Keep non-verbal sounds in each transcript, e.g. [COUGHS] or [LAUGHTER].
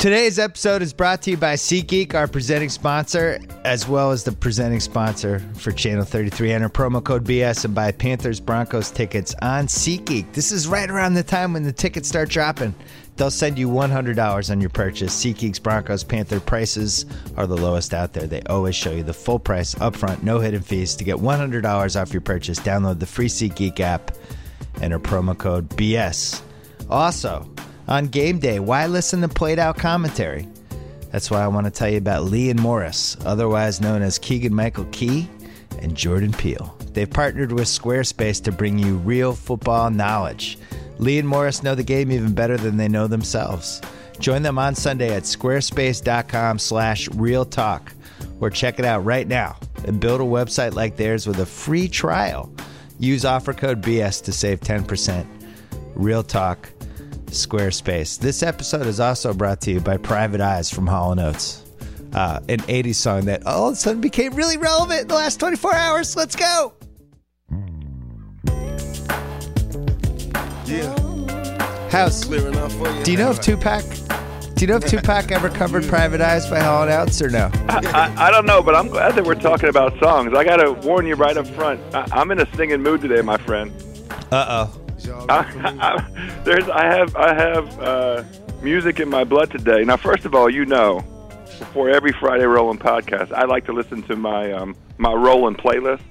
Today's episode is brought to you by SeatGeek, our presenting sponsor, as well as the presenting sponsor for Channel 33. Enter promo code BS and buy Panthers Broncos tickets on SeatGeek. This is right around the time when the tickets start dropping. They'll send you $100 on your purchase. SeatGeek's Broncos Panther prices are the lowest out there. They always show you the full price upfront, no hidden fees. To get $100 off your purchase, download the free SeatGeek app. Enter promo code BS. Also, on game day, why listen to played out commentary? That's why I want to tell you about Lee and Morris, otherwise known as Keegan Michael Key and Jordan Peele. They've partnered with Squarespace to bring you real football knowledge. Lee and Morris know the game even better than they know themselves. Join them on Sunday at squarespace.com slash real talk or check it out right now and build a website like theirs with a free trial. Use offer code BS to save 10%. Real talk Squarespace. This episode is also brought to you by Private Eyes from Hall & Oates, uh, an 80s song that all of a sudden became really relevant in the last 24 hours. Let's go! Yeah, House, clear enough for you. do you know if [LAUGHS] Tupac... Do you know if Tupac ever covered Private Eyes by Hall & Oates or no? I, I don't know, but I'm glad that we're talking about songs. I got to warn you right up front. I, I'm in a singing mood today, my friend. Uh-oh. I, I, [LAUGHS] there's, I have, I have uh, music in my blood today. Now, first of all, you know, before every Friday Rolling podcast, I like to listen to my um, my Rolling playlist.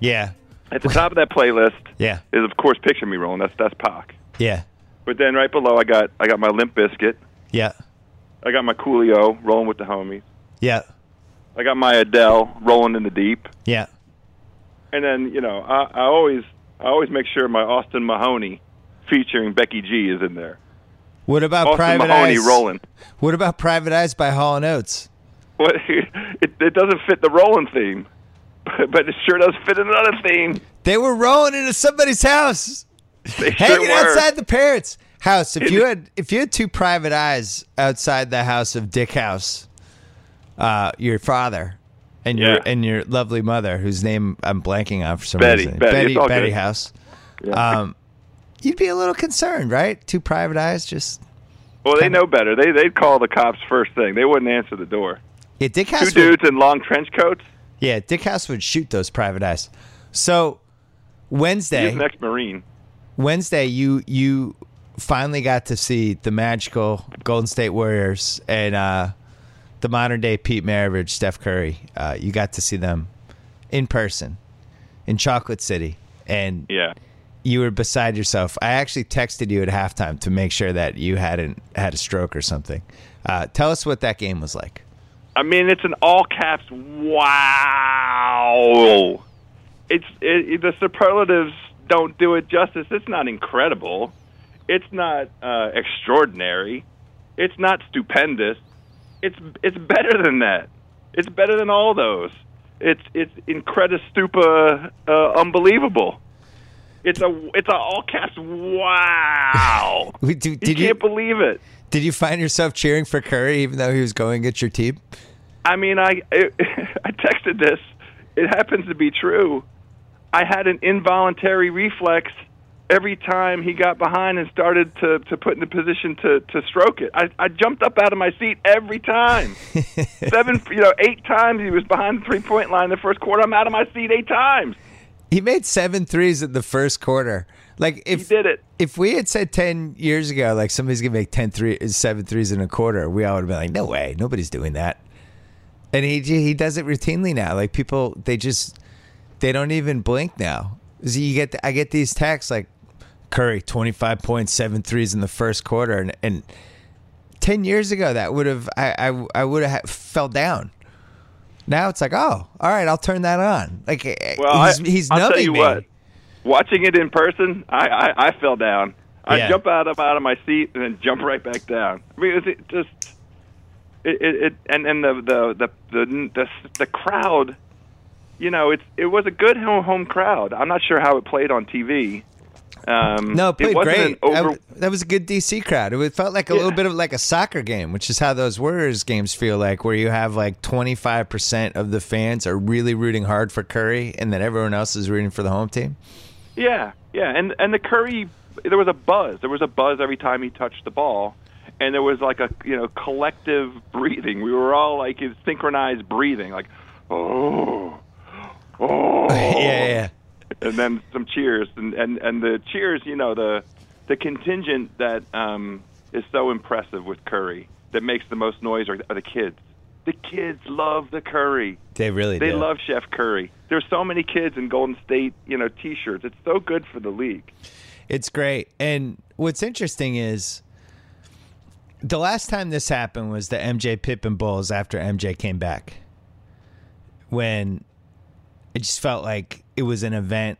Yeah. At the top of that playlist Yeah. is, of course, "Picture Me Rolling." That's that's Pac. Yeah. But then right below, I got I got my Limp Bizkit. Yeah. I got my Coolio rolling with the homies. Yeah. I got my Adele rolling in the deep. Yeah. And then you know, I, I always I always make sure my Austin Mahoney featuring Becky G is in there. What about Austin Private Mahoney Eyes? rolling. What about Private Eyes by Hall & Oates? What [LAUGHS] it, it doesn't fit the rolling theme, [LAUGHS] but, but it sure does fit another theme. They were rolling into somebody's house. [LAUGHS] They hanging sure outside the parents' house. If It- you had if you had two private eyes outside the house of Dick House, uh, your father and your and your lovely mother, whose name I'm blanking on for some Betty, reason, Betty, Betty, Betty. House. Yeah. Um, you'd be a little concerned, right? Two private eyes, just well, they know better. They they'd call the cops first thing. They wouldn't answer the door. yeah. Dick Two House, would, dudes in long trench coats. yeah. Dick House would shoot those private eyes. So Wednesday, an ex-marine. Wednesday, you you finally got to see the magical Golden State Warriors and uh, the modern day Pete Maravich, Steph Curry. Uh, you got to see them in person in Chocolate City, and Yeah. you were beside yourself. I actually texted you at halftime to make sure that you hadn't had a stroke or something. Uh, tell us what that game was like. I mean, it's an all caps. Wow! It's it, the superlatives don't do it justice. It's not incredible. It's not uh, extraordinary. It's not stupendous. It's it's better than that. It's better than all those. It's it's incredistupa uh, unbelievable. It's a it's a all caps. Wow! [LAUGHS] We- do- you did can't you believe it. did you find yourself cheering for Curry even though he was going against your team? I mean, I [LAUGHS] I texted this. It happens to be true. I had an involuntary reflex every time he got behind and started to to put in the position to to stroke it. I I jumped up out of my seat every time. [LAUGHS] Seven, you know, eight times he was behind the three point line in the first quarter. I'm out of my seat eight times. He made seven threes in the first quarter. Like if He did it. if we had said 10 years ago, like somebody's going to make 10 three, seven threes in a quarter, we all would have been like, no way, nobody's doing that. And he he does it routinely now. Like people, they just, they don't even blink now. So you get, I get these texts like Curry, 25 points, seven threes in the first quarter. And, and 10 years ago, that would have, I, I, I would have fell down. Now it's like, oh, all right, I'll turn that on. Like, eh, Well, he's, I, he's I'll tell you me. what. Watching it in person, I I, I fell down. I Yeah. jump out of out of my seat and then jump right back down. I mean, it just it, it, it and and the the the the the, the crowd. You know, it's it was a good home home crowd. I'm not sure how it played on TV. Um, No, it played wasn't great. over- That- that was a good DC crowd. It felt like a little bit of like a soccer game, which is how those Warriors games feel like, where you have like 25% of the fans are really rooting hard for Curry and then everyone else is rooting for the home team. Yeah, yeah, and and the Curry, there was a buzz. There was a buzz every time he touched the ball, and there was like a you know collective breathing. We were all like in synchronized breathing, like oh, oh, [LAUGHS] yeah, yeah. and then some cheers, and and and the cheers, you know, the the contingent that um, is so impressive with Curry that makes the most noise are, are the kids. The kids love the Curry. They really do. They do. love Chef Curry. There's so many kids in Golden State, you know, T-shirts. It's so good for the league. It's great. And what's interesting is the last time this happened was the MJ Pippen Bulls after MJ came back. When it just felt like it was an event.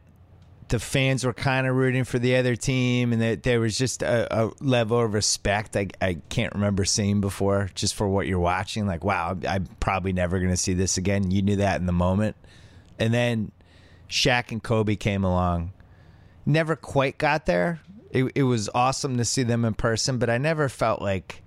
The fans were kind of rooting for the other team, and that there was just a, a level of respect I, I can't remember seeing before, just for what you're watching. Like, wow, I'm probably never going to see this again. You knew that in the moment. And then Shaq and Kobe came along never quite got there. It, it was awesome to see them in person, but I never felt like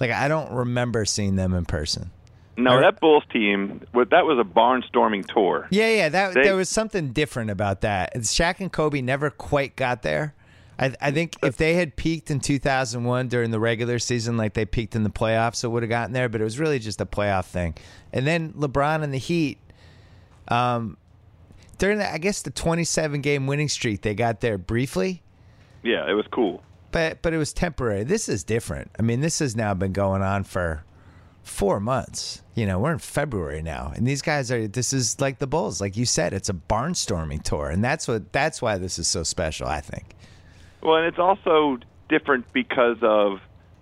like I don't remember seeing them in person. No, that Bulls team, that was a barnstorming tour. Yeah, yeah, that They- there was something different about that. Shaq and Kobe never quite got there. I, I think if they had peaked in 2001 during the regular season, like they peaked in the playoffs, it would have gotten there. But it was really just a playoff thing. And then LeBron and the Heat, um, during the, I guess the 27 game winning streak, they got there briefly. Yeah, it was cool. but but it was temporary. This is different. I mean, this has now been going on for four months. You know, we're in February now, and these guys are. This is like the Bulls, like you said. It's a barnstorming tour, and that's what that's why this is so special. I think. Well, and it's also different because of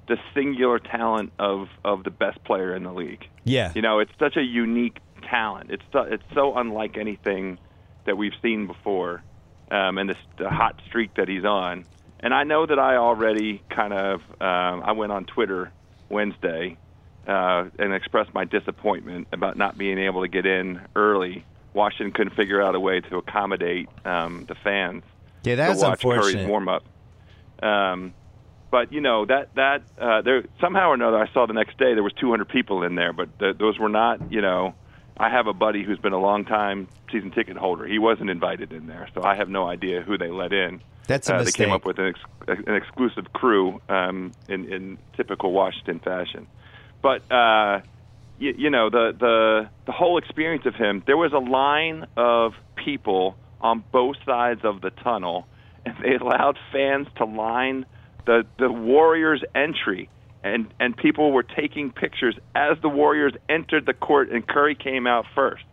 the singular talent of of the best player in the league. Yeah. You know, it's such a unique talent. It's so, it's so unlike anything that we've seen before, um, and this, the hot streak that he's on. And I know that I already kind of um, I went on Twitter Wednesday uh, and expressed my disappointment about not being able to get in early. Washington couldn't figure out a way to accommodate um, the fans Yeah, that to was watch Curry's unfortunate. warm up. Um, but you know that that uh, there somehow or another, I saw the next day there was 200 people in there, but th- those were not. You know, I have a buddy who's been a long time season ticket holder. He wasn't invited in there, so I have no idea who they let in. That's a uh, They came up with an, ex- an exclusive crew um, in, in typical Washington fashion. But uh, you, you know the the the whole experience of him. There was a line of people on both sides of the tunnel, and they allowed fans to line the the Warriors' entry. And and people were taking pictures as the Warriors entered the court, and Curry came out first.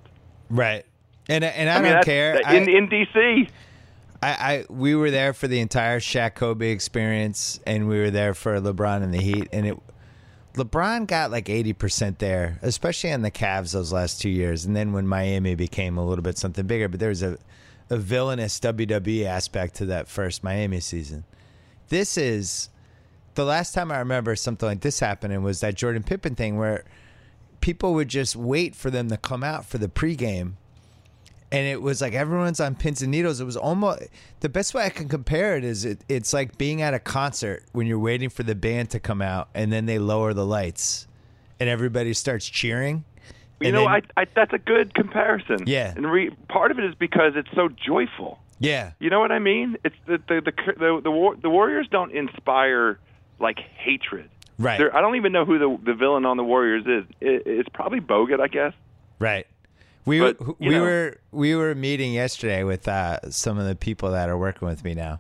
right. And and I, mean, don't care. that- I- in in DC. I, I we were there for the entire Shaq Kobe experience, and we were there for LeBron and the Heat, and it. LeBron got like eighty percent there, especially on the Cavs those last two years, and then when Miami became a little bit something bigger. But there was a, a villainous WWE aspect to that first Miami season. This is the last time I remember something like this happening was that Jordan Pippen thing where people would just wait for them to come out for the pregame and it was like everyone's on pins and needles. It was almost the best way I can compare it is it, it's like being at a concert when you're waiting for the band to come out and then they lower the lights and everybody starts cheering. You know, then- I, I that's a good comparison. Yeah. and re, part of it is because it's so joyful. yeah, You know what I mean? It's the the the the, the, war, the Warriors don't inspire like hatred. right, They're, I don't even know who the the villain on the Warriors is. It, it's probably Bogut, I guess. right. We But, were we know. were we were meeting yesterday with uh, some of the people that are working with me now,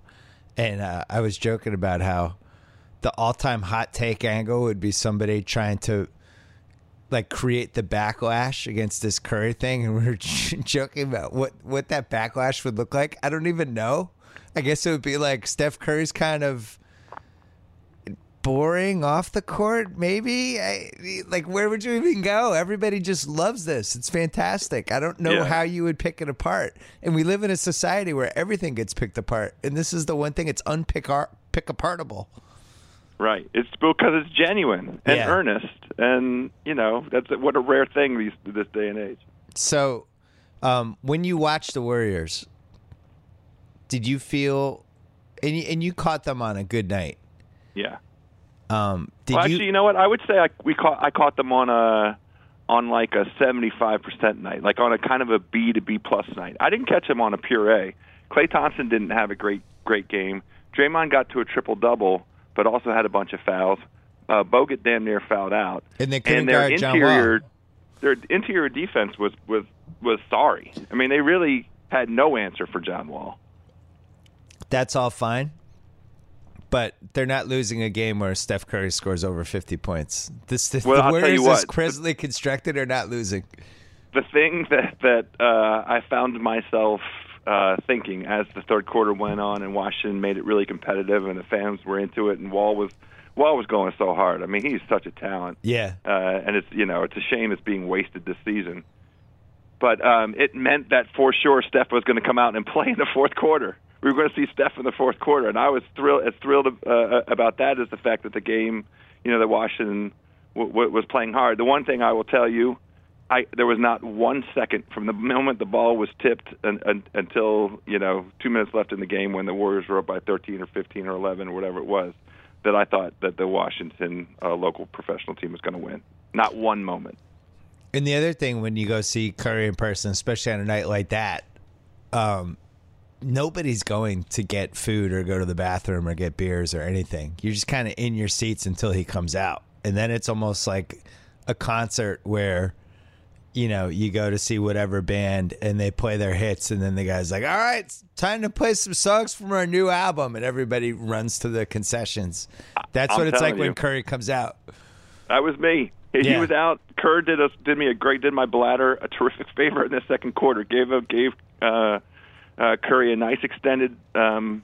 and uh, I was joking about how the all-time hot take angle would be somebody trying to like create the backlash against this Curry thing, and we were [LAUGHS] joking about what what that backlash would look like. I don't even know. I guess it would be like Steph Curry's kind of boring off the court. Maybe I, like where would you even go? Everybody just loves this. It's fantastic. I don't know Yeah. how you would pick it apart. And we live in a society where everything gets picked apart, and this is the one thing it's unpick pick apartable. Right. It's because it's genuine and Yeah. earnest, and you know that's what a rare thing these this day and age. So, um, when you watched the Warriors, did you feel, and you, and you caught them on a good night? Yeah. Um, did well, you? actually, you know what? I would say I, we caught I caught them on a on like a seventy five percent night, like on a kind of a B to B plus night. I didn't catch him on a pure A. Klay Thompson didn't have a great great game. Draymond got to a triple double, but also had a bunch of fouls. uh, Bogut damn near fouled out, And they couldn't their interior their interior defense was was was sorry. I mean, they really had no answer for John Wall. That's all fine. But they're not losing a game where Steph Curry scores over 50 points. This the, Well, the Warriors, what. presently constructed, are not losing. the thing that that uh, I found myself uh, thinking as the third quarter went on and Washington made it really competitive and the fans were into it and Wall was Wall was going so hard. I mean, he's such a talent. Yeah. Uh, and it's you know it's a shame it's being wasted this season. But um, it meant that for sure Steph was going to come out and [LAUGHS] play in the fourth quarter. We were going to see Steph in the fourth quarter, and I was thrilled as thrilled uh, about that as the fact that the game, you know, that Washington w- w- was playing hard. The one thing I will tell you, I there was not one second from the moment the ball was tipped un, un, until you know two minutes left in the game when the Warriors were up by 13 or 15 or 11 or whatever it was, that I thought that the Washington uh, local professional team was going to win. Not one moment. And the other thing, when you go see Curry in person, especially on a night like that, um, nobody's going to get food or go to the bathroom or get beers or anything. You're just kind of in your seats until he comes out. And then it's almost like a concert where, you know, you go to see whatever band and they play their hits. And then the guy's like, all right, it's time to play some songs from our new album. And everybody runs to the concessions. That's I'm what it's like telling when you. Curry comes out. That was me. He, Yeah. was out. Kerr did us did me a great did my bladder a [LAUGHS] terrific favor in the second quarter. Gave a, gave uh, uh, Curry a nice extended um,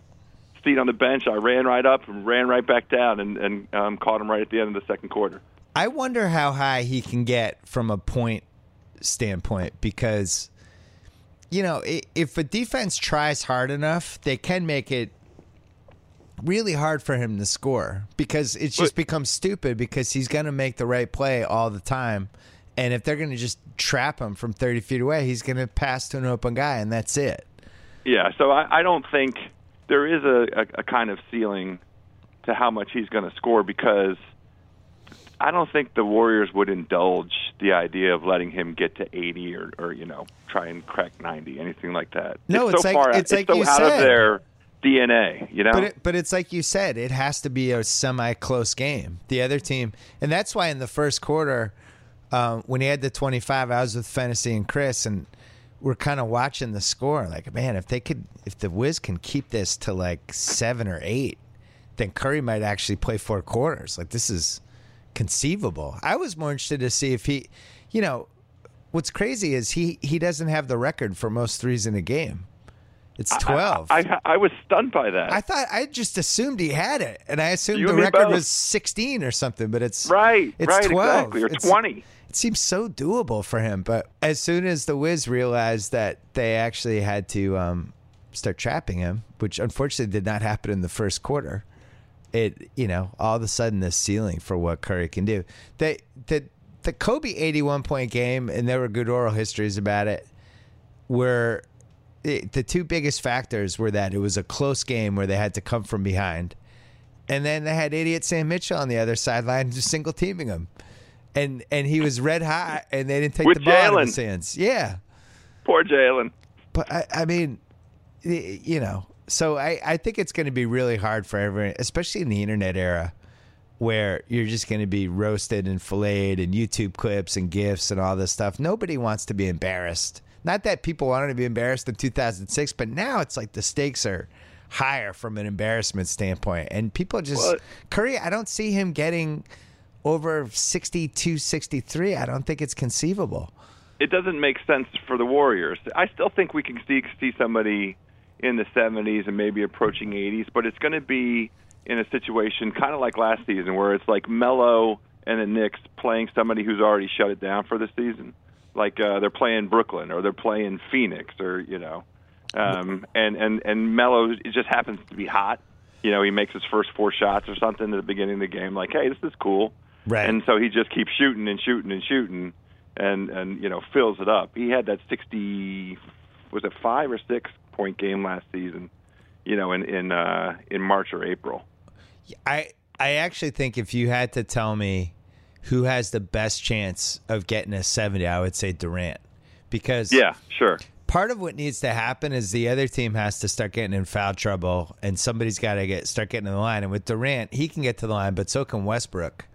seat on the bench. I ran right up and ran right back down and and um, caught him right at the end of the second quarter. I wonder how high he can get from a point standpoint because, you know, if a defense tries hard enough, they can make it really hard for him to score because it's just But- becomes stupid because he's going to make the right play all the time. And if they're going to just trap him from 30 feet away, he's going to pass to an open guy, and that's it. Yeah, so I, I don't think there is a, a, a kind of ceiling to how much he's going to score because I don't think the Warriors would indulge the idea of letting him get to 80 or, or you know try and crack 90, anything like that. No, it's, it's so like- far out, it's like so you out said. of their DNA, you know. But it, but it's like you said, it has to be a semi close game. The other team, and that's why in the first quarter, um, when he had the twenty five, I was with Fantasy and Chris, and we're kind of watching the score. Like, man, if they could, if the Wiz can keep this to like seven or eight, then Curry might actually play four quarters. Like, this is conceivable. I was more interested to see if he, you know, what's crazy is he he doesn't have the record for most threes in a game. It's twelve. I, I, I was stunned by that. I thought I just assumed he had it, and I assumed You the record both. was sixteen or something. But it's right, It's right, twelve exactly, or It's- 20. Seems so doable for him. But as soon as the Wiz realized that they actually had to um, start trapping him, which unfortunately did not happen in the first quarter, it you know all of a sudden the ceiling for what Curry can do. They the the Kobe eighty one point game, and there were good oral histories about it. Were the two biggest factors were that it was a close game where they had to come from behind, and then they had idiot Sam Mitchell on the other sideline [LAUGHS] just single teaming him, and and he was red hot, and they didn't take With the ball Jalen. his. Yeah, Poor Jalen. but I, I mean, you know, so I, I think it's going to be really hard for everyone, especially in the internet era, where you're just going to be roasted and filleted and YouTube clips and gifs and all this stuff. Nobody wants to be embarrassed. Not that people wanted to be embarrassed in 2006, but now it's like the stakes are higher from an embarrassment standpoint. And people just, Well- Curry, I don't see him getting over 62, 63. I don't think it's conceivable. it doesn't make sense for the Warriors. I still think we can see see somebody in the 70s and maybe approaching 80s, but it's going to be in a situation kind of like last season where it's like Melo and the Knicks playing somebody who's already shut it down for the season. Like uh, they're playing Brooklyn or they're playing Phoenix or you know, um, and and and Melo it just happens to be hot. You know, he makes his first four shots or something at the beginning of the game. Like, hey, this is cool. Right. And so he just keeps shooting and shooting and shooting, and and you know fills it up. He had that sixty, was it five or six point game last season, you know, in in uh, in March or April. I I actually think if you had to tell me who has the best chance of getting a 70, I would say Durant. Because Yeah, sure. part of what needs to happen is the other team has to start getting in foul trouble and somebody's got to get start getting in the line and with Durant, he can get to the line, but so can Westbrook.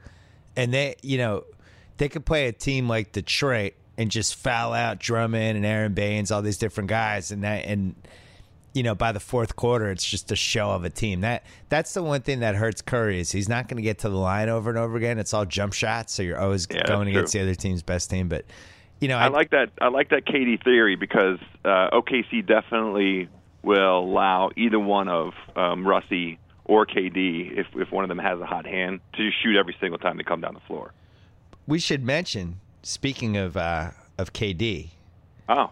And they, you know, they could play a team like Detroit and just foul out Drummond and Aron Baynes, all these different guys, and that and you know by the fourth quarter it's just a show of a team. That that's the one thing that hurts Curry is he's not going to get to the line over and over again. It's all jump shots, so you're always Yeah, going against true. the other team's best team. But you know, I like that. I like that KD theory because uh, OKC definitely will allow either one of um, Russie or KD, if if one of them has a hot hand, to just shoot every single time they come down the floor. we should mention. Speaking of uh, of KD, Oh,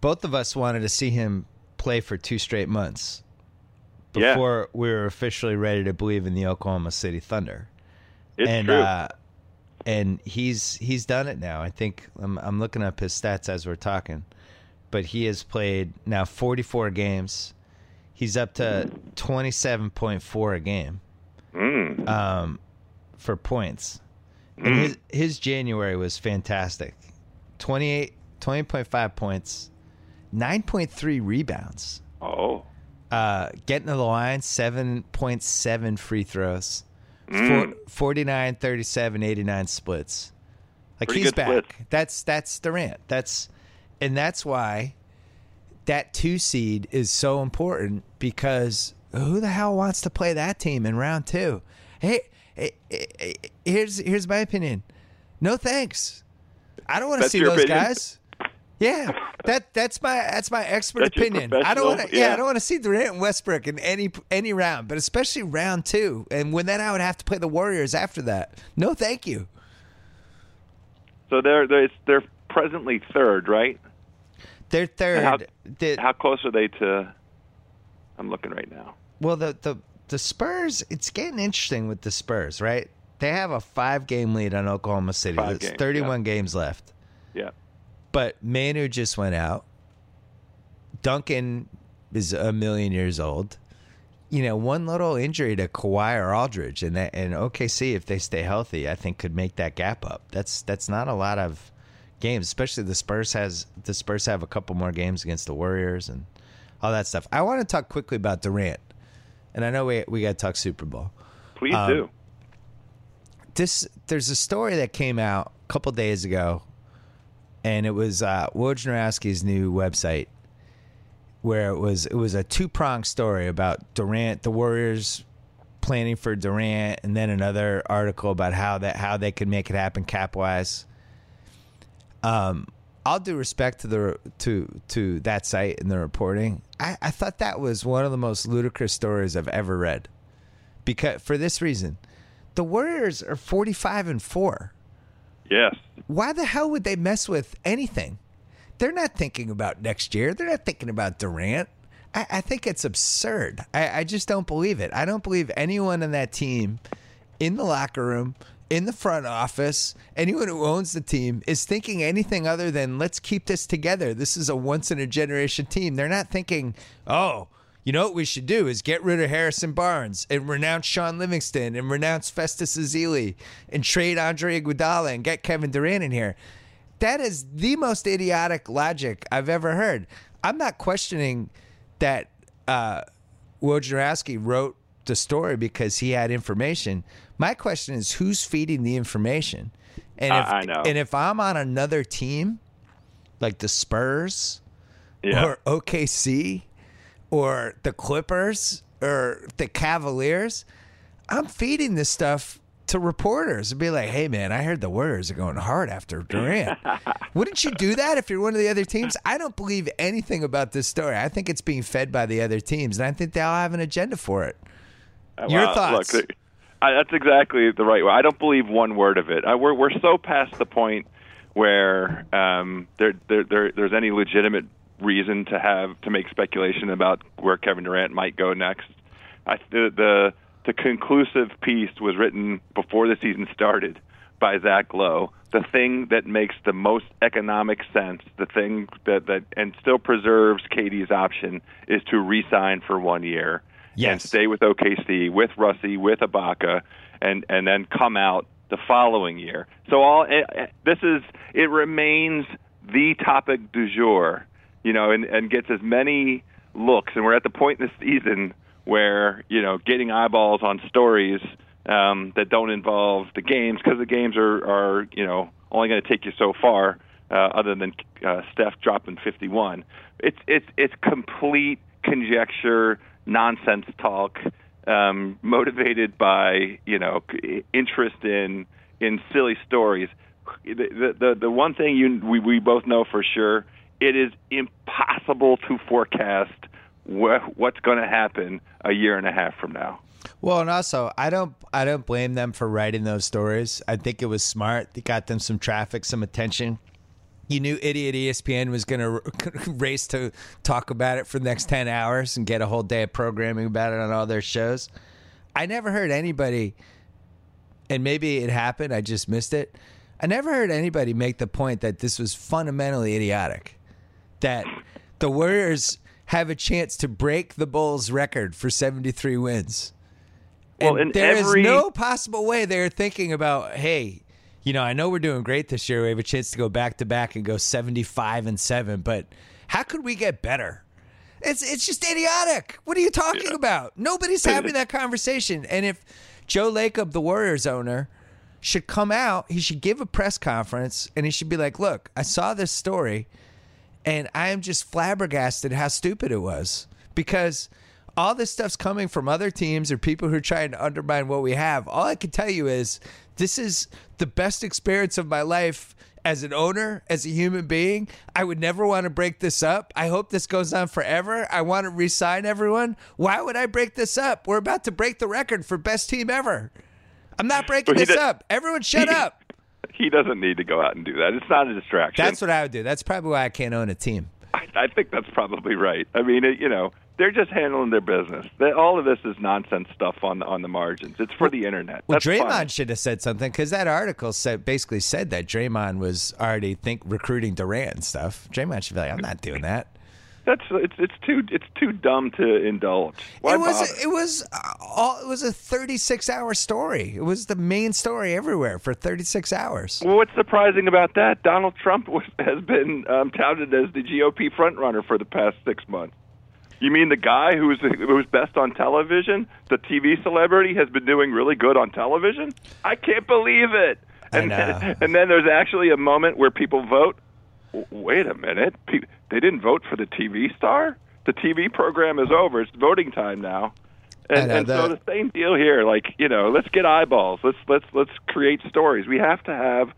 both of us wanted to see him play for two straight months Yeah. before we were officially ready to believe in the Oklahoma City Thunder. it's and true. uh and he's he's done it now. I think I'm I'm looking up his stats as we're talking. But he has played now 44 games. He's up to 27.4 a game mm. um, for points. And his his January was fantastic. 28 20.5 points, 9.3 rebounds. oh, Uh, getting to the line, 7.7 free throws. Mm. 49, 37, 89 splits. Like Pretty he's back. That's that's Durant. That's and that's why that two seed is so important because who the hell wants to play that team in round two? Hey, hey, hey, hey, here's here's my opinion. No thanks. I don't want to see those opinion? guys. Yeah, that that's my that's my expert That's opinion. I don't want to. Yeah. yeah. I don't want to see Durant and Westbrook in any any round, but especially round two. And when then I would have to play the Warriors after that. No, thank you. so they're they're they're presently third, right? They're third. How- The- How close are they to? I'm looking right now. well, the the the Spurs. It's getting interesting with the Spurs, right? They have a five game lead on Oklahoma City. Five There's games, 31 games left. Yeah. But Manu just went out. Duncan is a million years old. You know, one little injury to Kawhi or Aldridge, and that, and OKC, if they stay healthy, I think could make that gap up. That's that's not a lot of games, especially the Spurs has the Spurs have a couple more games against the Warriors and all that stuff. I want to talk quickly about Durant, and I know we we got to talk Super Bowl Please Um, do. this there's a story that came out a couple days ago, and it was uh, Wojnarowski's new website, where it was it was a two pronged story about Durant, the Warriors planning for Durant, and then another article about how that how they could make it happen cap wise. Um, I'll do respect to the to to that site and the reporting. I, I thought that was one of the most ludicrous stories I've ever read, because for this reason, the Warriors are forty five and four. Yes. Why the hell would they mess with anything? They're not thinking about next year. They're not thinking about Durant. I, I think it's absurd. I, I just don't believe it. I don't believe anyone on that team, in the locker room, in the front office, anyone who owns the team is thinking anything other than let's keep this together. This is a once in a generation team. They're not thinking, oh, you know what we should do is get rid of Harrison Barnes and renounce Shaun Livingston and renounce Festus Ezeli and trade Andre Iguodala and get Kevin Durant in here. That is the most idiotic logic I've ever heard. I'm not questioning that uh, Wojnarowski wrote the story because he had information. My question is, who's feeding the information? And I- if, I know. And if I'm on another team, like the Spurs Yeah. or OKC or the Clippers or the Cavaliers, I'm feeding this stuff to reporters and be like, "Hey, man, I heard the Warriors are going hard after Durant." [LAUGHS] Wouldn't you do that if you're one of the other teams? I don't believe anything about this story. I think it's being fed by the other teams, and I think they all have an agenda for it. Uh, Your Well, thoughts? Look, I, that's exactly the right way. I don't believe one word of it. I, we're we're so past the point where um, there, there there there's any legitimate reason to have to make speculation about where Kevin Durant might go next. I, the, the the conclusive piece was written before the season started by Zach Lowe. The thing that makes the most economic sense, the thing that, that and still preserves KD's option, is to re-sign for one year and stay with OKC, with Russie, with Ibaka, and and then come out the following year. So all eh, eh, this is it remains the topic du jour, you know, and and gets as many looks. And we're at the point in the season where you know getting eyeballs on stories um, that don't involve the games because the games are, are you know only going to take you so far. Uh, other than uh, Steph dropping 51, it's it's it's complete conjecture, nonsense talk, um, motivated by you know interest in in silly stories. The the, the one thing you we, we both know for sure, it is impossible to forecast wh- what's going to happen a year and a half from now. Well, and also, I don't, I don't blame them for writing those stories. I think it was smart. It got them some traffic, some attention. You knew idiot ESPN was going [LAUGHS] to race to talk about it for the next ten hours and get a whole day of programming about it on all their shows. I never heard anybody, and maybe it happened. I just missed it. I never heard anybody make the point that this was fundamentally idiotic. That the Warriors have a chance to break the Bulls record for 73 wins. Well, and there is every... no possible way they're thinking about, hey, you know, I know we're doing great this year. We have a chance to go back to back and go 75 and 7, but how could we get better? It's it's just idiotic. What are you talking yeah. about? Nobody's [LAUGHS] having that conversation. And if Joe Lacob, the Warriors owner, should come out, he should give a press conference and he should be like, "Look, I saw this story and I am just flabbergasted how stupid it was because all this stuff's coming from other teams or people who are trying to undermine what we have. All I can tell you is this is the best experience of my life as an owner, as a human being. I would never want to break this up. I hope this goes on forever. I want to resign everyone. Why would I break this up? We're about to break the record for best team ever. I'm not breaking this up. Everyone shut he, up. He doesn't need to go out and do that. It's not a distraction. That's what I would do. That's probably why I can't own a team. I, I think that's probably right. I mean, it, you know, they're just handling their business. They, all of this is nonsense stuff on the, on the margins. It's for the internet. Well, That's Draymond fine. should have said something because that article said basically said that Draymond was already think recruiting Durant and stuff. Draymond should be like, I'm not doing that. That's it's it's too it's too dumb to indulge. Why it was bother? it was uh, all it was a 36 hour story. It was the main story everywhere for 36 hours. Well, what's surprising about that? Donald Trump was, has been um, touted as the GOP frontrunner for the past six months. You mean the guy who's who's best on television, the TV celebrity, has been doing really good on television? I can't believe it. And then, [LAUGHS] and then there's actually a moment where people vote. Wait a minute, they didn't vote for the TV star. The TV program is over. It's voting time now. And, and so the same deal here. Like you know, let's get eyeballs. Let's let's let's create stories. We have to have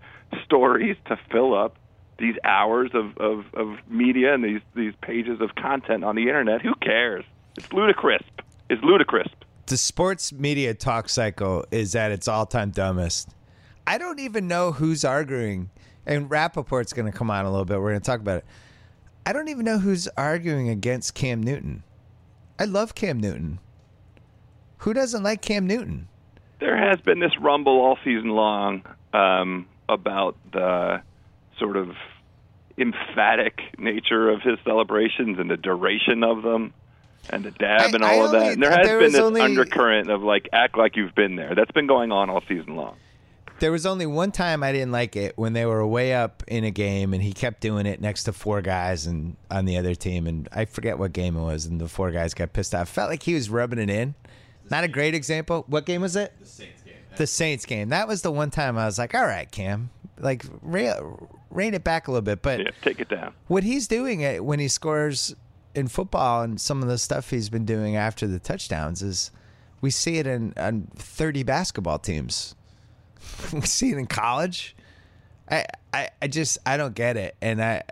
stories to fill up these hours of, of, of media and these, these pages of content on the internet. Who cares? It's ludicrous. It's ludicrous. The sports media talk cycle is at its all time dumbest. I don't even know who's arguing, and Rapaport's going to come on a little bit. We're going to talk about it. I don't even know who's arguing against Cam Newton. I love Cam Newton. Who doesn't like Cam Newton? There has been this rumble all season long um, about the sort of emphatic nature of his celebrations and the duration of them and the dab I, and all I of that. and there has there been this only, undercurrent of like act like you've been there. That's been going on all season long. There was only one time I didn't like it when they were way up in a game and he kept doing it next to four guys and on the other team and I forget what game it was and the four guys got pissed off. Felt like he was rubbing it in. Not a great example. What game was it? The Saints game. The Saints game. That was the one time I was like, "All right, Cam, like rein, rein it back a little bit. But yeah, take it down. What he's doing uh, when he scores in football and some of the stuff he's been doing after the touchdowns is we see it in on 30 basketball teams. [LAUGHS] we see it in college. I, I, I just I don't get it, and I,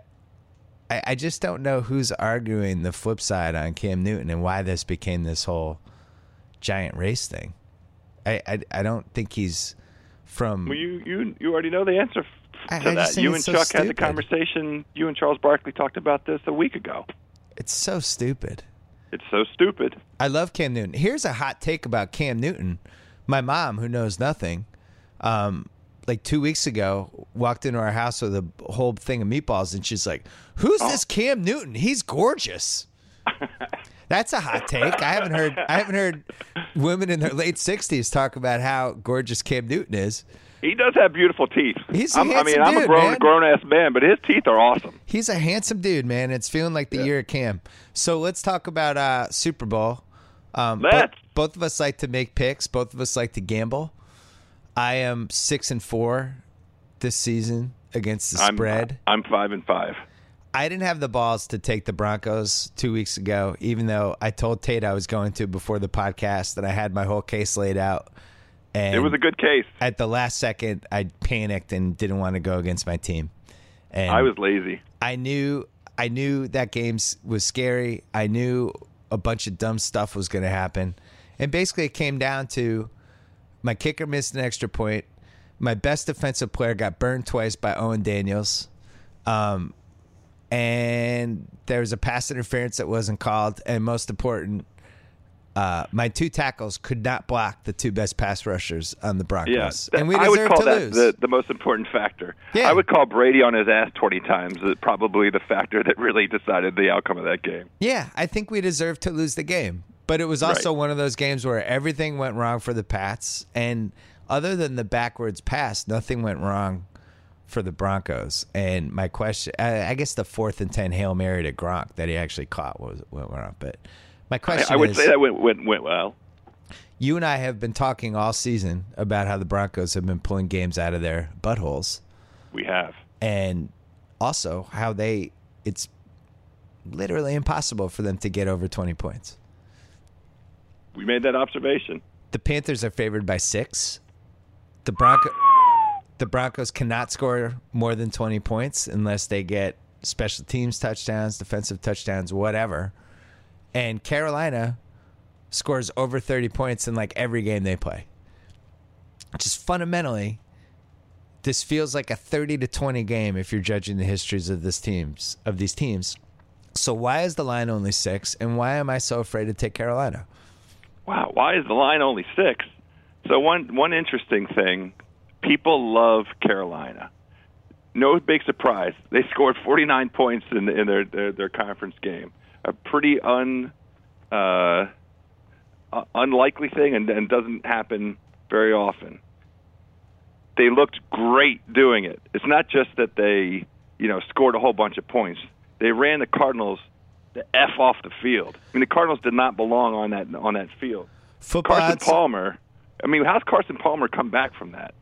I I just don't know who's arguing the flip side on Cam Newton and why this became this whole giant race thing. I I, I don't think he's from. Well, you you you already know the answer to I, that. You and so Chuck stupid. had the conversation. You and Charles Barkley talked about this a week ago. It's so stupid. It's so stupid. I love Cam Newton. Here's a hot take about Cam Newton. My mom, who knows nothing, um, like two weeks ago, walked into our house with a whole thing of meatballs, and she's like, "Who's oh. this Cam Newton? He's gorgeous." [LAUGHS] That's a hot take. I haven't heard. I haven't heard women in their late sixties talk about how gorgeous Cam Newton is. He does have beautiful teeth. He's a I'm, I mean, I'm a grown grown ass man, but his teeth are awesome. He's a handsome dude, man. It's feeling like the yeah. year of Cam. So let's talk about uh, Super Bowl. Um, let's. both of us like to make picks. Both of us like to gamble. I am six and four this season against the I'm, spread. I'm five and five. I didn't have the balls to take the Broncos two weeks ago, even though I told Tate I was going to before the podcast and I had my whole case laid out. And It was a good case. at the last second, I panicked and didn't want to go against my team. And I was lazy. I knew I knew that game was scary. I knew a bunch of dumb stuff was going to happen. And basically it came down to my kicker missed an extra point. My best defensive player got burned twice by Owen Daniels. Um, and there was a pass interference that wasn't called and most important uh, my two tackles could not block the two best pass rushers on the Broncos. Yes, and we I would deserve call to that lose. the, the most important factor. Yeah. I would call Brady on his ass twenty times uh, probably the factor that really decided the outcome of that game. Yeah, I think we deserve to lose the game. But it was also Right. one of those games where everything went wrong for the Pats. And other than the backwards pass, nothing went wrong for the Broncos. And my question I, I guess the fourth and 10 Hail Mary to Gronk that he actually caught was went wrong. But my I, question I would is say that went, went went well. you and I have been talking all season about how the Broncos have been pulling games out of their buttholes. We have. and also how they it's literally impossible for them to get over 20 points. We made that observation. The Panthers are favored by 6. The Bronco the Broncos cannot score more than 20 points unless they get special teams touchdowns, defensive touchdowns, whatever. And Carolina scores over 30 points in like every game they play. Just fundamentally this feels like a 30 to 20 game if you're judging the histories of this teams of these teams. So why is the line only 6 and why am I so afraid to take Carolina? Wow, why is the line only six? So one one interesting thing, people love Carolina. No big surprise. They scored 49 points in, in their, their their conference game. A pretty un uh, uh, unlikely thing, and, and doesn't happen very often. They looked great doing it. It's not just that they you know scored a whole bunch of points. They ran the Cardinals the f off the field. I mean, the Cardinals did not belong on that on that field. Football Carson Palmer. I mean, how's Carson Palmer come back from that?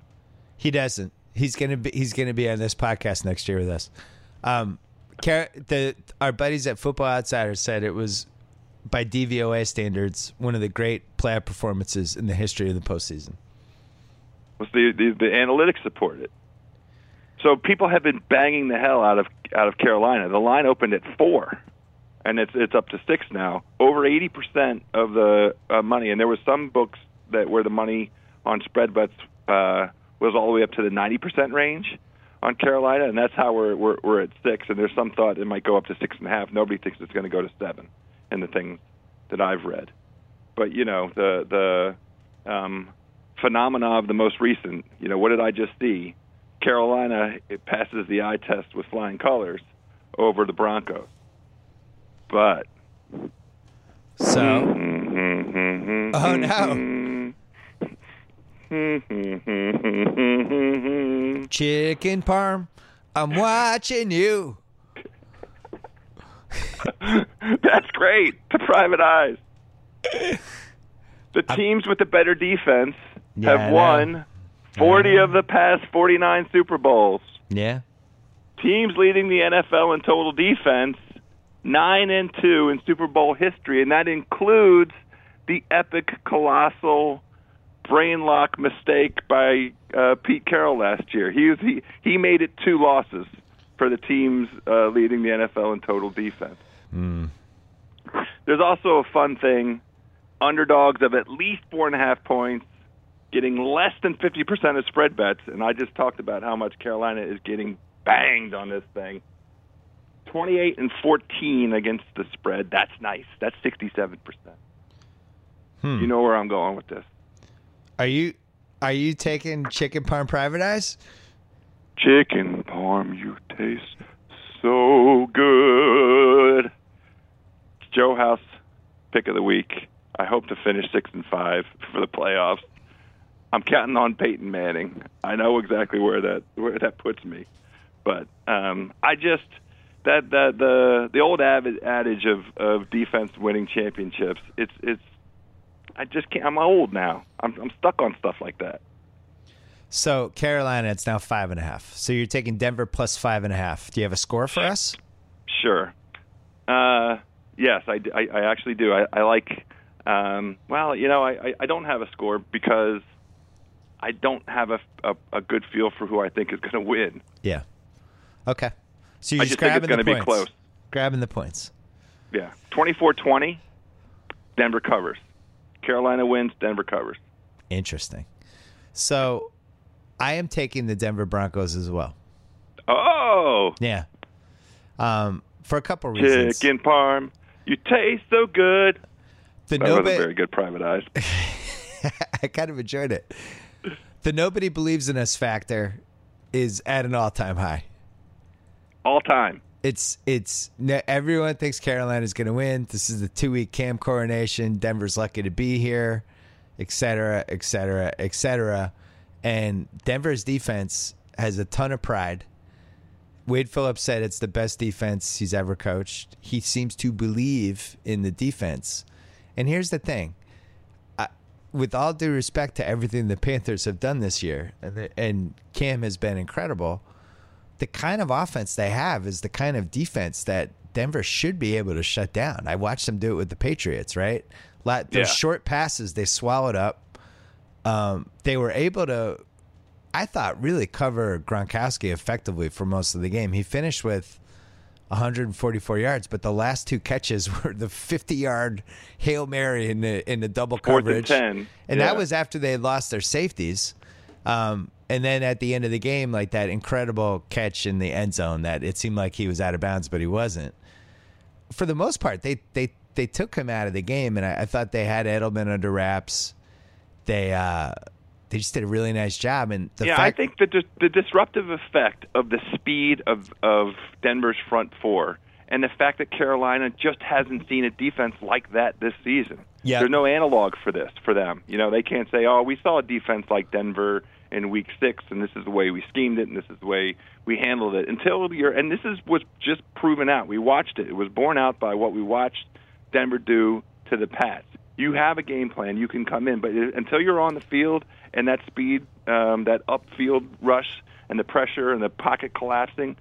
He doesn't. He's gonna be. He's gonna be on this podcast next year with us. Um, Car- the our buddies at Football Outsiders said it was, by DVOA standards, one of the great playoff performances in the history of the postseason. Was the, the the analytics support it? So people have been banging the hell out of out of Carolina. The line opened at four, and it's it's up to six now. Over eighty percent of the uh, money, and there was some books that where the money on spread bets uh, was all the way up to the ninety percent range on Carolina, and that's how we're, we're we're at six. And there's some thought it might go up to six and a half. Nobody thinks it's going to go to seven, in the things that I've read. But you know the the um, phenomena of the most recent. You know what did I just see? Carolina it passes the eye test with flying colors over the Broncos. But So, oh oh no, [LAUGHS] chicken parm, I'm watching you. [LAUGHS] That's great to private eyes. The teams with the better defense Yeah, have won 40 of the past 49 Super Bowls. Yeah, Teams leading the NFL in total defense, 9 and 2 in Super Bowl history, and that includes the epic, colossal brain lock mistake by uh, Pete Carroll last year. He was he he made it two losses for the teams uh, leading the NFL in total defense. There's also a fun thing: underdogs of at least four and a half points, getting less than 50% of spread bets, and I just talked about how much Carolina is getting banged on this thing. 28 and 14 against the spread. That's nice. That's 67%. You know where I'm going with this. Are you are you taking chicken parm private eyes? Chicken parm, you taste so good. Joe House pick of the week. I hope to finish six and five for the playoffs. I'm counting on Peyton Manning. I know exactly where that where that puts me, but um, I just that that the the old adage of of defense winning championships. It's it's I just can't. I'm old now. I'm I'm stuck on stuff like that. So Carolina, it's now five and a half. So you're taking Denver plus five and a half. Do you have a score for us? Sure. Uh, yes, I, I, I actually do. I, I like. Um, well, you know, I, I don't have a score because I don't have a, a, a good feel for who I think is going to win. Yeah. Okay. So you're just, just think grabbing it's going the to be points. close. Grabbing the points. Yeah, 24-20, Denver covers. Carolina wins, Denver covers. Interesting. So I am taking the Denver Broncos as well. Oh, Yeah. Um, for a couple reasons. chicken parm, you taste so good. The That nobody, very good private eyes. [LAUGHS] I kind of enjoyed it. The nobody believes in us factor is at an all time high. All time. It's it's everyone thinks Carolina's going to win. This is the two week Cam coronation. Denver's lucky to be here, et cetera, et cetera, et cetera. And Denver's defense has a ton of pride. Wade Phillips said it's the best defense he's ever coached. He seems to believe in the defense. And here's the thing I, with all due respect to everything the Panthers have done this year, and, the, and Cam has been incredible, the kind of offense they have is the kind of defense that Denver should be able to shut down. I watched them do it with the Patriots, right? Those Yeah. short passes they swallowed up. Um, they were able to, I thought, really cover Gronkowski effectively for most of the game. He finished with 144 yards, but the last two catches [LAUGHS] were the 50 yard hail mary in the in the double Fourth and coverage, 10. and Yeah. that was after they lost their safeties. Um, and then at the end of the game, like that incredible catch in the end zone, that it seemed like he was out of bounds, but he wasn't. For the most part, they they they took him out of the game, and I, I thought they had Edelman under wraps. They uh, they just did a really nice job, and the yeah, fact I think the dis- the disruptive effect of the speed of of Denver's front four and the fact that Carolina just hasn't seen a defense like that this season. Yeah. There's no analog for this for them. You know, they can't say, "Oh, we saw a defense like Denver in week 6 and this is the way we schemed it and this is the way we handled it." Until you're and this is was just proven out. We watched it. It was borne out by what we watched Denver do to the Pats. You have a game plan. You can come in, but until you're on the field and that speed, um, that upfield rush, and the pressure and the pocket collapsing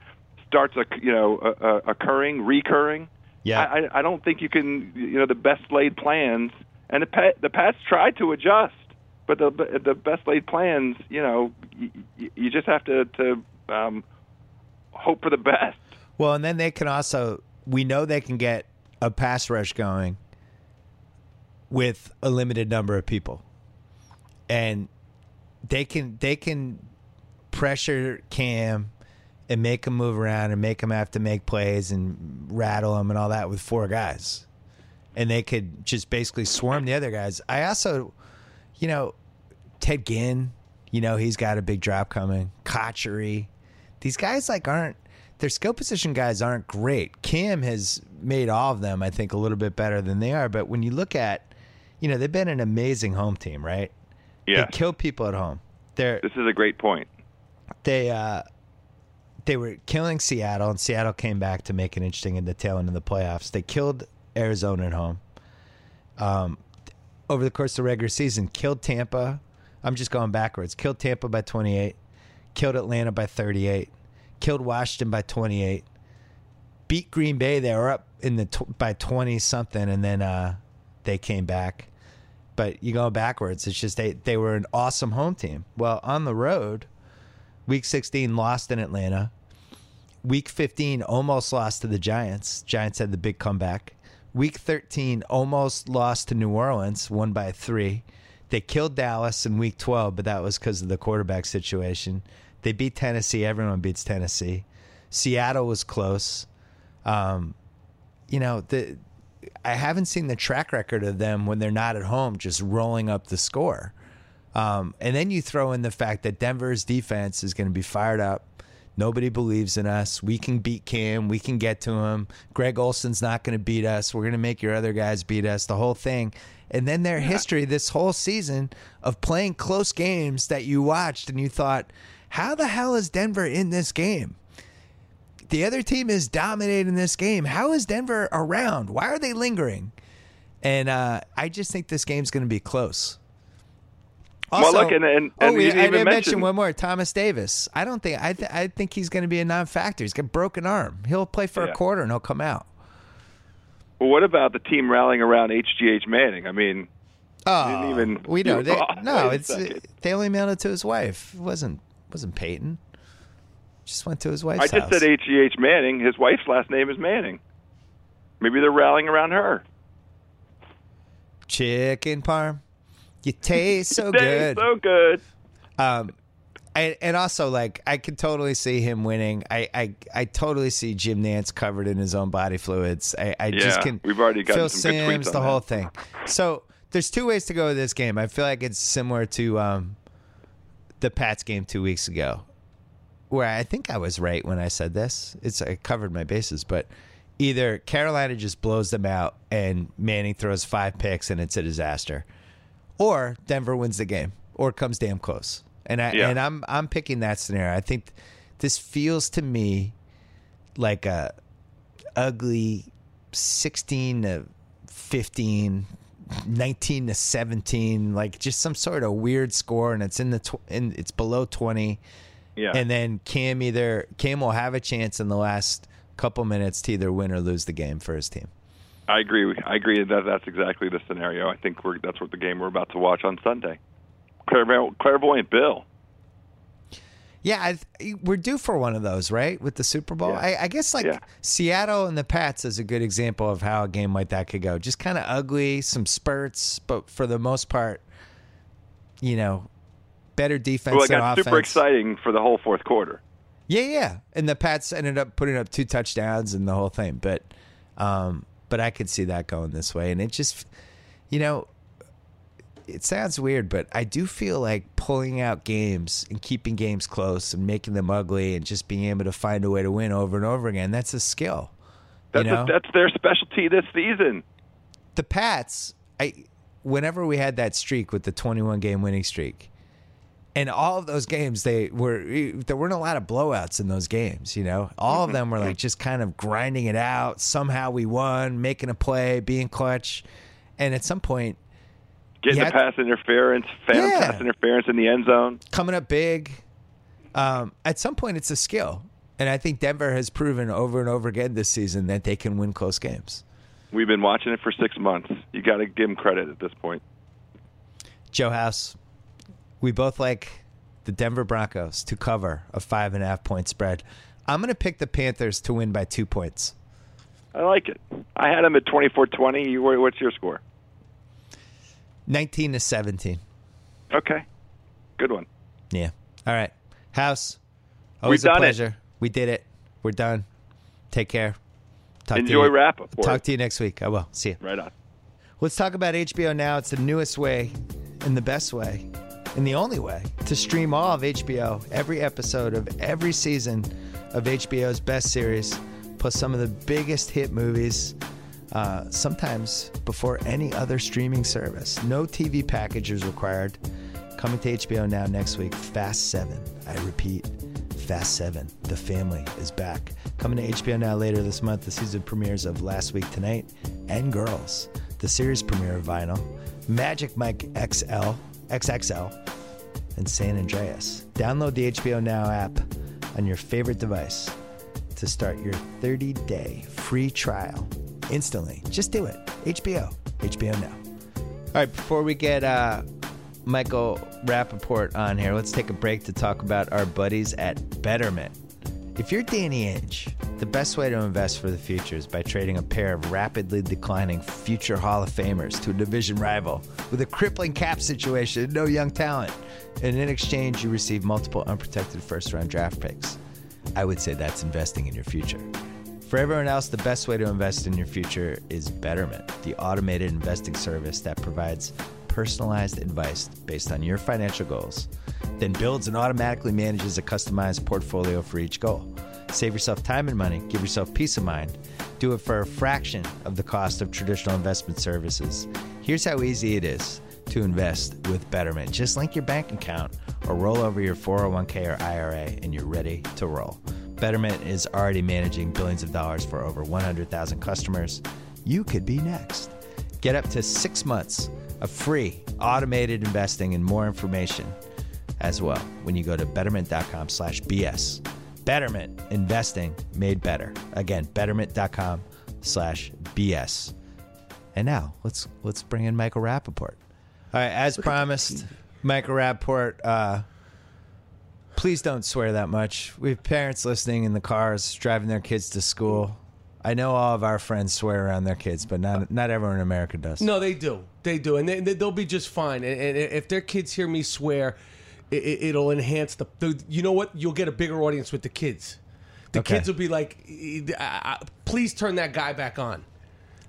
starts, oc- you know, uh, uh, occurring, recurring. Yeah. I, I- I don't think you can. You know, the best laid plans, and the Pat, the Pats tried to adjust, but the the best laid plans, you know, you, you just have to to um, hope for the best. Well, and then they can also we know they can get a pass rush going with a limited number of people. And they can they can pressure Cam and make him move around and make him have to make plays and rattle him and all that with four guys. And they could just basically swarm the other guys. I also, you know, Ted Ginn, you know, he's got a big drop coming. Cotchery. These guys like aren't their skill position guys aren't great. Kim has made all of them, I think, a little bit better than they are. But when you look at, you know, they've been an amazing home team, right? Yeah, They kill people at home. They're this is a great point. they uh they were killing Seattle, and Seattle came back to make it interesting in the tail end of the playoffs. They killed Arizona at home. Um, over the course of the regular season, killed Tampa. I'm just going backwards. Killed Tampa by 28. Killed Atlanta by 38. Killed Washington by 28. Beat Green Bay. They were up in the tw- by 20 something, and then uh, they came back. But you go backwards. It's just they they were an awesome home team. Well, on the road, Week 16 lost in Atlanta. Week 15 almost lost to the Giants. Giants had the big comeback. Week 13 almost lost to New Orleans, won by three. They killed Dallas in week 12, but that was because of the quarterback situation. They beat Tennessee. Everyone beats Tennessee. Seattle was close. Um, you know, the I haven't seen the track record of them when they're not at home just rolling up the score. Um, and then you throw in the fact that Denver's defense is going to be fired up. Nobody believes in us. We can beat Cam. We can get to him. Greg Olsen's not going to beat us. We're going to make your other guys beat us. The whole thing. And then their history this whole season of playing close games that you watched and you thought, how the hell is Denver in this game? The other team is dominating this game. How is Denver around? Why are they lingering? and uh, I just think this game's going to be close. Well, look, and- and- oh, we- I even didn't mention mention- one more. Thomas Davis. I don't think I. Th- I think he's going to be a non-factor. He's got a broken arm. He'll play for a quarter and he'll come out. Well, what about the team rallying around HGH Manning? I mean, Oh, didn't even- we know. They, no, it's second. they only mailed it to his wife. It wasn't wasn't Peyton. Just went to his wife's I just house. said HGH Manning. His wife's last name is Manning. Maybe they're rallying around her. Chicken parm. You taste so [LAUGHS] Dang, good. so good. Um, and, and also, like, I could totally see him winning. I, I, I totally see Jim Nantz covered in his own body fluids. I, I just can. we've already got Phil some Simms, the that. whole thing. So there's two ways to go with this game. I feel like it's similar to um, the Pats game two weeks ago, where I think I was right when I said this. It's I covered my bases, but either Carolina just blows them out and Manning throws five picks and it's a disaster, or Denver wins the game or comes damn close. And I Yeah. and I'm I'm picking that scenario. I think this feels to me like a ugly 16 to 15 19 to 17 like just some sort of weird score and it's in the tw- in it's below 20 Yeah. and then Cam either Cam will have a chance in the last couple minutes to either win or lose the game for his team. I agree. I agree that that's exactly the scenario. I think we're, that's what the game we're about to watch on Sunday. Clairvoyant, clairvoyant Bill. Yeah, I, we're due for one of those, right? With the Super Bowl. Yeah. I, I guess like Yeah. Seattle and the Pats is a good example of how a game like that could go. Just kind of ugly, some spurts, but for the most part, you know, better defense Well, it got offense. super exciting for the whole fourth quarter. Yeah, yeah. And the Pats ended up putting up two touchdowns and the whole thing. But um but I could see that going this way. And it just you know it sounds weird, but I do feel like pulling out games and keeping games close and making them ugly and just being able to find a way to win over and over again, that's a skill. That's you know? a, that's their specialty this season. the Pats, I whenever we had that streak with the 21 game winning streak, and all of those games they were there weren't a lot of blowouts in those games. You know, all of them were like just kind of grinding it out. Somehow we won, making a play, being clutch, and at some point Getting Yeah. the pass interference, fan Yeah. pass interference in the end zone. coming up big. Um, at some point, it's a skill, and I think Denver has proven over and over again this season that they can win close games. We've been watching it for six months. You got to give them credit at this point. Joe House, we both like the Denver Broncos to cover a five and a half point spread. I'm going to pick the Panthers to win by two points. I like it. I had them at 24-20. You, what's your score? 19 to 17. Okay, good one. Yeah. All right. House, always We've a done it. pleasure. We did it. We're done. Take care. Talk Enjoy to wrap up. Talk to you next week. I will. See you. Right on. Let's talk about HBO now. It's the newest way and the best way and the only way to stream all of HBO, every episode of every season of HBO's best series, plus some of the biggest hit movies, uh, sometimes before any other streaming service. No TV package is required. Coming to HBO now next week, Fast 7. I repeat, Fast 7. The family is back. Coming to HBO now later this month, the season premieres of Last Week Tonight and Girls, the series premiere of Vinyl, Magic Mike XL, XXL, and San Andreas. Download the HBO Now app on your favorite device to start your 30 day free trial instantly. Just do it. HBO. HBO Now. All right, before we get uh, Michael Rapaport on here, let's take a break to talk about our buddies at Betterment. If you're Danny Ainge, the best way to invest for the future is by trading a pair of rapidly declining future Hall of Famers to a division rival with a crippling cap situation and no young talent. And in exchange, you receive multiple unprotected first round draft picks. I would say that's investing in your future. For everyone else, the best way to invest in your future is Betterment, the automated investing service that provides personalized advice based on your financial goals, then builds and automatically manages a customized portfolio for each goal. Save yourself time and money, give yourself peace of mind. Do it for a fraction of the cost of traditional investment services. Here's how easy it is to invest with Betterment. Just link your bank account or roll over your 401k or IRA and you're ready to roll. Betterment is already managing billions of dollars for over 100,000 customers. You could be next. Get up to six months of free automated investing and more information as well when you go to betterment.com slash BS. Betterment, investing made better. Again, betterment.com slash BS. And now let's let's bring in Michael Rapaport. All right, as promised, Michael Rapaport, uh, please don't swear that much. We have parents listening in the cars, driving their kids to school. I know all of our friends swear around their kids, but not not everyone in America does. No, they do. They do, and they, they'll be just fine. And, and if their kids hear me swear, it, will enhance the, the. You know what? You'll get a bigger audience with the kids. The Okay. kids will be like, "I- I- "Please turn that guy back on."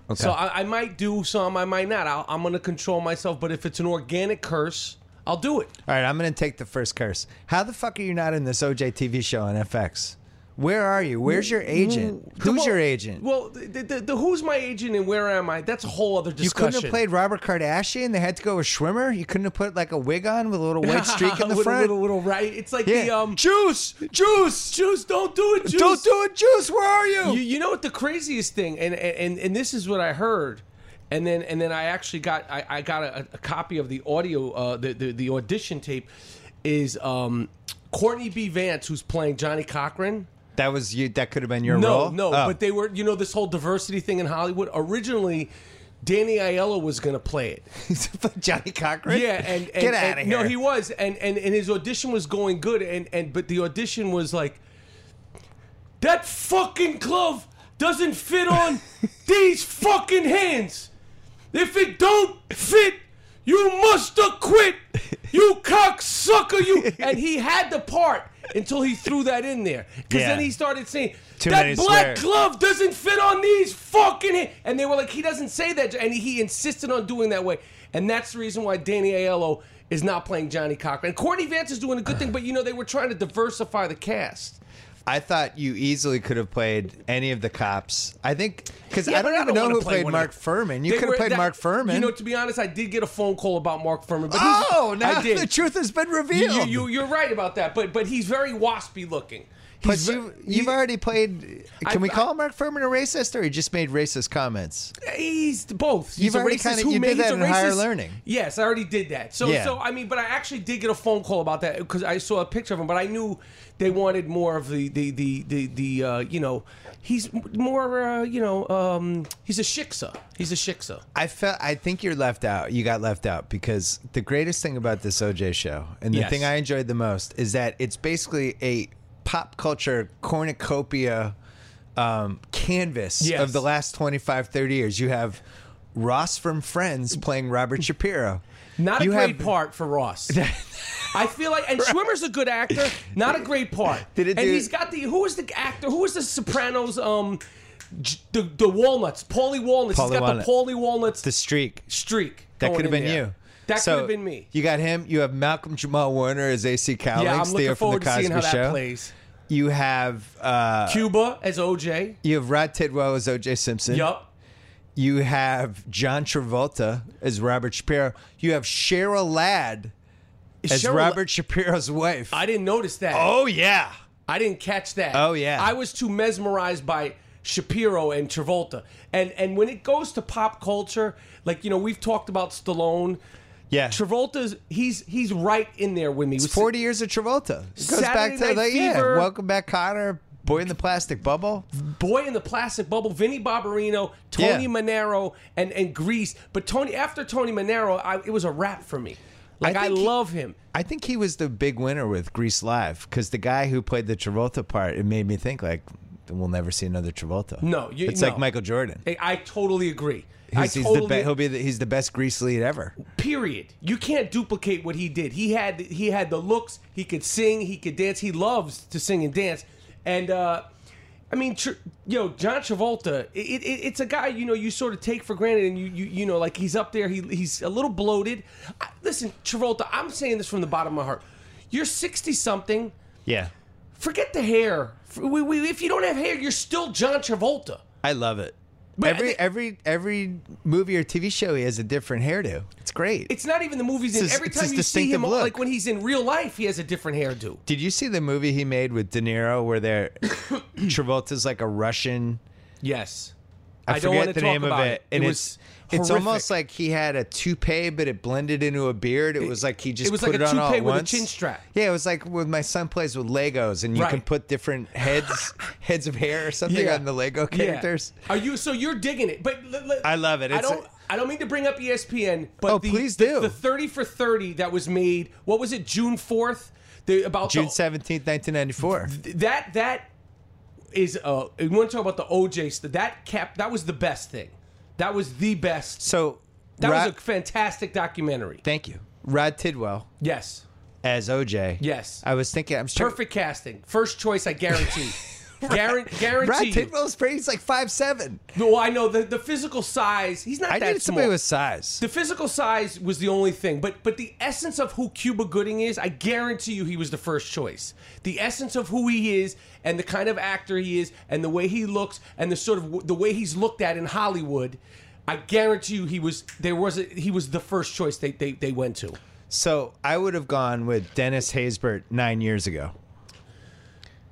Okay. So I, I might do some, I might not. I'll, I'm going to control myself. But if it's an organic curse, I'll do it. All right, I'm going to take the first curse. How the fuck are you not in this OJ TV show on FX? Where are you? Where's your agent? Who's Well- your agent? Well, the, the, the who's my agent and where am I? That's a whole other discussion. you couldn't have played Robert Kardashian. They had to go with Schwimmer. You couldn't have put like a wig on with a little white [LAUGHS] streak in the a front. little, little right. It's like yeah. the um. juice, juice, Juice, don't do it. Juice. Don't do it, juice. Where are you? You, you know what the craziest thing, and, and and this is what I heard, and then and then I actually got I, I got a, a copy of the audio, uh, the, the the audition tape, is um, Courtney B. Vance who's playing Johnnie Cochran. that was you. That could have been your No, role. no, Oh. but they were you know this whole diversity thing in Hollywood. Originally, Danny Aiello was going to play it. [LAUGHS] Johnnie Cochran. Yeah, and, and get out of here. No, he was, and, and and his audition was going good, and and but the audition was like, that fucking glove doesn't fit on [LAUGHS] these fucking hands. If it don't fit, you must have quit. [LAUGHS] You cocksucker, you. And he had the part until he threw that in there, because Yeah. then he started saying. Too that black swears. glove doesn't fit on these fucking hands. And they were like, he doesn't say that. And he insisted on doing that way. And that's the reason why Danny Aiello is not playing Johnnie Cochran. And Courtney Vance is doing a good thing, [SIGHS] but you know, they were trying to diversify the cast. I thought you easily could have played any of the cops. I think because Yeah, I don't but I even don't know wanna who play played one of Mark the- Fuhrman. You They could have played that- Mark Fuhrman. You know, to be honest, I did get a phone call about Mark Fuhrman. But he's- oh, now I [LAUGHS] did. the truth has been revealed. you, you, are right about that, but but he's very waspy looking. But He's you, you've he- already played. Can I- we I- call Mark Fuhrman a racist, or he just made racist comments? He's both. He's You've already kinda- who you made- did that in higher learning. Yes, I already did that. So, Yeah. so I mean, but I actually did get a phone call about that because I saw a picture of him. But I knew they wanted more of the the the the, the uh, you know, he's more uh, you know, um, he's a shiksa. He's a shiksa. I felt. I think you're left out. You got left out because the greatest thing about this OJ show, and the Yes. thing I enjoyed the most, is that it's basically a pop culture cornucopia um, canvas Yes. of the last 25, 30 years. You have Ross from Friends playing Robert Shapiro. Not a You great have- part for Ross. [LAUGHS] I feel like, and Schwimmer's a good actor. Not a great part. Did it and do- he's got the who was the actor? Who was the Sopranos? Um, the the Walnuts, Paulie Walnuts. Paulie he's got Walnut. the Paulie Walnuts The streak. streak. That could have been there. you. That So, could have been me. You got him. You have Malcolm Jamal Warner as AC Cowlings, Yeah, I'm looking forward to seeing how that Show. plays. You have uh, Cuba as OJ. you have Rod Tidwell as OJ Simpson. Yup. You have John Travolta as Robert Shapiro. You have Cheryl Ladd as Cheryl- Robert Shapiro's wife. I didn't notice that. oh yeah. I didn't catch that. Oh, yeah. I was too mesmerized by Shapiro and Travolta. And and when it goes to pop culture, like you know, we've talked about Stallone. Yeah. Travolta's he's he's right in there with me. It's 40 years of Travolta. It goes Saturday back to Night like yeah, Welcome back Kotter, Boy in the Plastic Bubble. Boy in the Plastic Bubble, Vinny Barbarino, Tony Yeah. Manero, and and Grease. But Tony after Tony Manero, I, it was a wrap for me. Like I, think he- love him. I think he was the big winner with Grease Live because the guy who played the Travolta part, it made me think like we'll never see another Travolta. No, you- it's no. like Michael Jordan. I, I totally agree. I He's, he's totally the be- he'll be the, he's the best Grease lead ever. period. You can't duplicate what he did. He had he had the looks. He could sing. He could dance. He loves to sing and dance. And uh, I mean, tr- you know, John Travolta. It, it, it's a guy you know you sort of take for granted, and you you you know like he's up there. He he's a little bloated. I, listen, Travolta. I'm saying this from the bottom of my heart. You're sixty something. Yeah, Forget the hair. We- we- If you don't have hair, you're still John Travolta. I love it. But every every every movie or TV show, he has a different hairdo. It's great. It's not even the movies. It's in his- every time you see him, look. like when he's in real life, he has a different hairdo. Did you see the movie he made with De Niro where they're [COUGHS] Travolta's like a Russian Yes. I, I don't forget wanna the talk name of it, it. and It it's was it's horrific. almost like he had a toupee, but it blended into a beard. It was like he just It was put like a it on all toupee at with a chin strap. Yeah, it was like when my son plays with Legos, and you can put different heads [LAUGHS] heads of hair or something Yeah. on the Lego Yeah. characters. Are you so you're digging it? But l- l- I love it. I It's don't. a- I don't mean to bring up ESPN, but Oh, the, please do. The, thirty for thirty that was made. What was it? June fourth. The about June the, seventeenth, nineteen ninety four. that that is uh. You want to talk about the OJ? st- That cap. That was the best thing. That was the best. So That Rod, was a fantastic documentary. thank you, Rod Tidwell Yes. as OJ. Yes. I was thinking. I'm sure. Perfect casting. First choice, I guarantee. [LAUGHS] Guaran- [LAUGHS] guarantee. You. Tidwell's pretty. He's like five seven. Well, I know the, the physical size. He's not I that needed somebody with size. The physical size was the only thing, but but the essence of who Cuba Gooding is, I guarantee you, he was the first choice. The essence of who he is, and the kind of actor he is, and the way he looks, and the sort of the way he's looked at in Hollywood, I guarantee you, he was there was a, he was the first choice they they, they went to. So I would have gone with Dennis Haysbert nine years ago.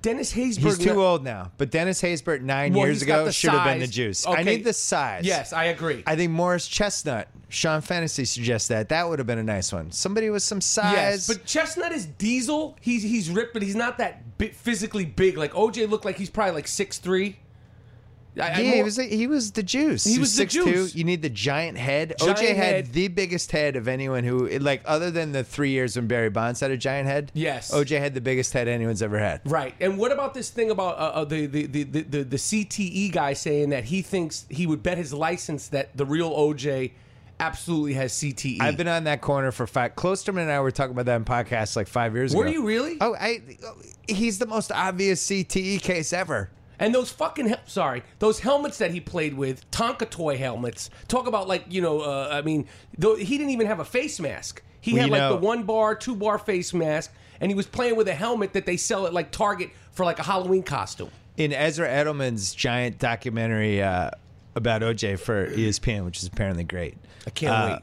Dennis Haysbert. He's too old now, but Dennis Haysbert nine Well, years ago should have been the juice. I need the size. Yes, I agree. I think Morris Chestnut, Sean Fennessey suggests that. That would have been a nice one. Somebody with some size. Yes, but Chestnut is Diesel. He's he's ripped, but he's not that bi- physically big. Like OJ looked like he's probably like six three. Yeah, he was he was the juice. He was the 6'2". juice. You need the giant head. Giant OJ had head. the biggest head of anyone who like other than the three years when Barry Bonds had a giant head. Yes. OJ had the biggest head anyone's ever had. Right. And what about this thing about uh, uh, the, the, the, the, the, the CTE guy saying that he thinks he would bet his license that the real OJ absolutely has CTE? I've been on that corner for five. Klosterman and I were talking about that in podcasts like five years Were ago. Were you really? Oh, I. He's the most obvious CTE case ever. And those fucking hel- sorry, those helmets that he played with, Tonka toy helmets. Talk about like you know, uh, I mean, though he didn't even have a face mask. He Well, had you like know- the one bar, two bar face mask, and he was playing with a helmet that they sell at like Target for like a Halloween costume. in Ezra Edelman's giant documentary uh, about OJ for ESPN, which is apparently great. I can't Uh, wait.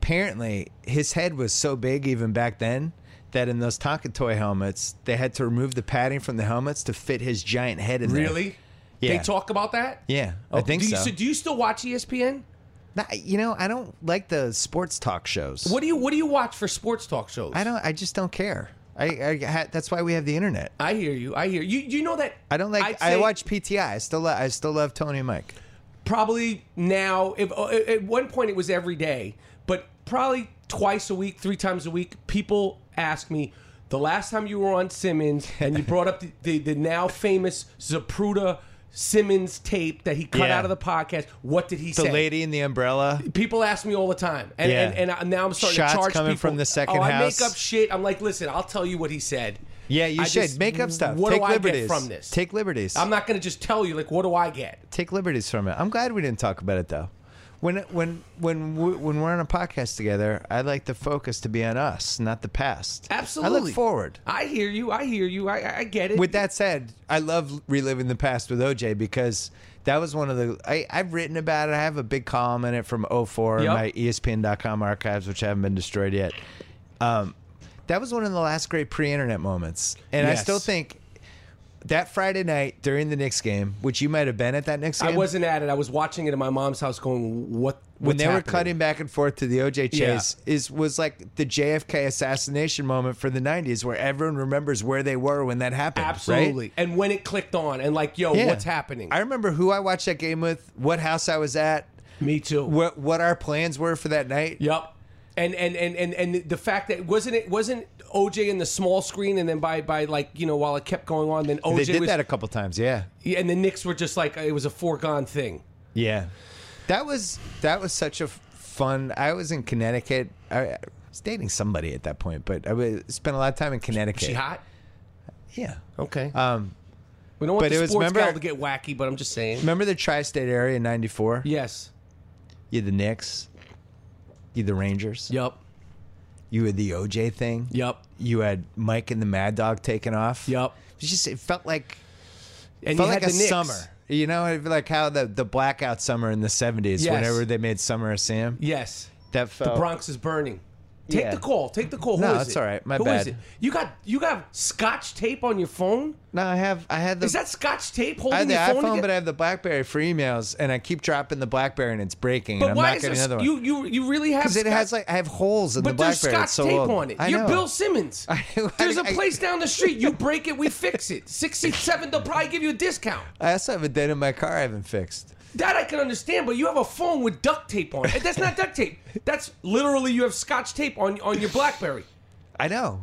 Apparently, his head was so big even back then that in those Tonka toy helmets, they had to remove the padding from the helmets to fit his giant head in there. Really? Yeah. They talk about that? Yeah, Oh, I think do you, so. Do you still watch ESPN? Nah, you know, I don't like the sports talk shows. What do you What do you watch for sports talk shows? I don't. I just don't care. I, I ha- that's why we have the internet. I hear you. I hear you. You know that I don't like. I say watch PTI. I still. lo- I still love Tony and Mike. probably now. If uh, at one point it was every day, but probably twice a week, three times a week. People ask me the last time you were on Simmons and you brought up the, the, the now famous Zapruder Simmons tape that he cut Yeah. out of the podcast. What did he say? The say? lady in the umbrella. People ask me all the time, and Yeah. and, and I- now I'm starting Shots to charge coming people. from the second oh, I make up shit. I'm like, listen, I'll tell you what he said. Yeah, you I should just- make up stuff. What Take do I liberties get from this? Take liberties. I'm not going to just tell you. Like, what do I get? Take liberties from it. I'm glad we didn't talk about it though. When when when we, when we're on a podcast together, I like the focus to be on us, not the past. Absolutely. I look forward. I hear you. I hear you. I, I- get it. With that said, I love reliving the past with OJ because that was one of the I, I've written about it. I have a big column in it from 04 in my ESPN.com archives, which haven't been destroyed yet. Um, that was one of the last great pre-internet moments, and I still think that Friday night during the Knicks game, which you might have been at that Knicks game. I wasn't at it. I was watching it in my mom's house, going, "What?" when they were cutting back and forth to the OJ Yeah. chase is was like the JFK assassination moment for the 90s where everyone remembers where they were when that happened right? Absolutely. And when it clicked on, and like, yo, Yeah. what's happening? I remember who I watched that game with, what house I was at, Me too. what what our plans were for that night. Yep. And and and and and the fact that wasn't it wasn't OJ in the small screen, and then by by like you know while it kept going on, then OJ They did was, that a couple times, yeah. yeah, and the Knicks were just like it was a foregone thing. Yeah. That was that was such a f- fun. I was in Connecticut. I, I was dating somebody at that point, but I was, spent a lot of time in Connecticut. She hot? Yeah. Okay. Um, we don't want but the it was- sports remember- gal to get wacky, but I'm just saying. remember the tri-state area in 94? Yes. You had the Knicks. You had the Rangers. Yup. You had the OJ thing. Yup. You had Mike and the Mad Dog taking off. Yup. It just it felt like And felt you like had a Knicks. summer. You know, like how the the blackout summer in the seventies, Yes. whenever they made Summer of Sam. Yes. That The Bronx is burning. Take Yeah. the call. Take the call. Who No, is it's it? all right. My Who bad. is it? You got you got scotch tape on your phone? No, I have. I had the. Is that scotch tape I holding have the your phone? iPhone, but I have the BlackBerry for emails, and I keep dropping the BlackBerry, and it's breaking, But and I'm why not is getting there, another one. you you you really have? Because it has like I have holes in But the there's BlackBerry. scotch It's so tape old. on it. I You're. Bill [LAUGHS] Simmons. I- there's a place down the street. You break it, we [LAUGHS] fix it. Sixty-seven, they'll probably give you a discount. I also have a dent in my car I haven't fixed. That I can understand, but you have a phone with duct tape on it. That's not duct tape. That's literally you have scotch tape on on your BlackBerry. I know.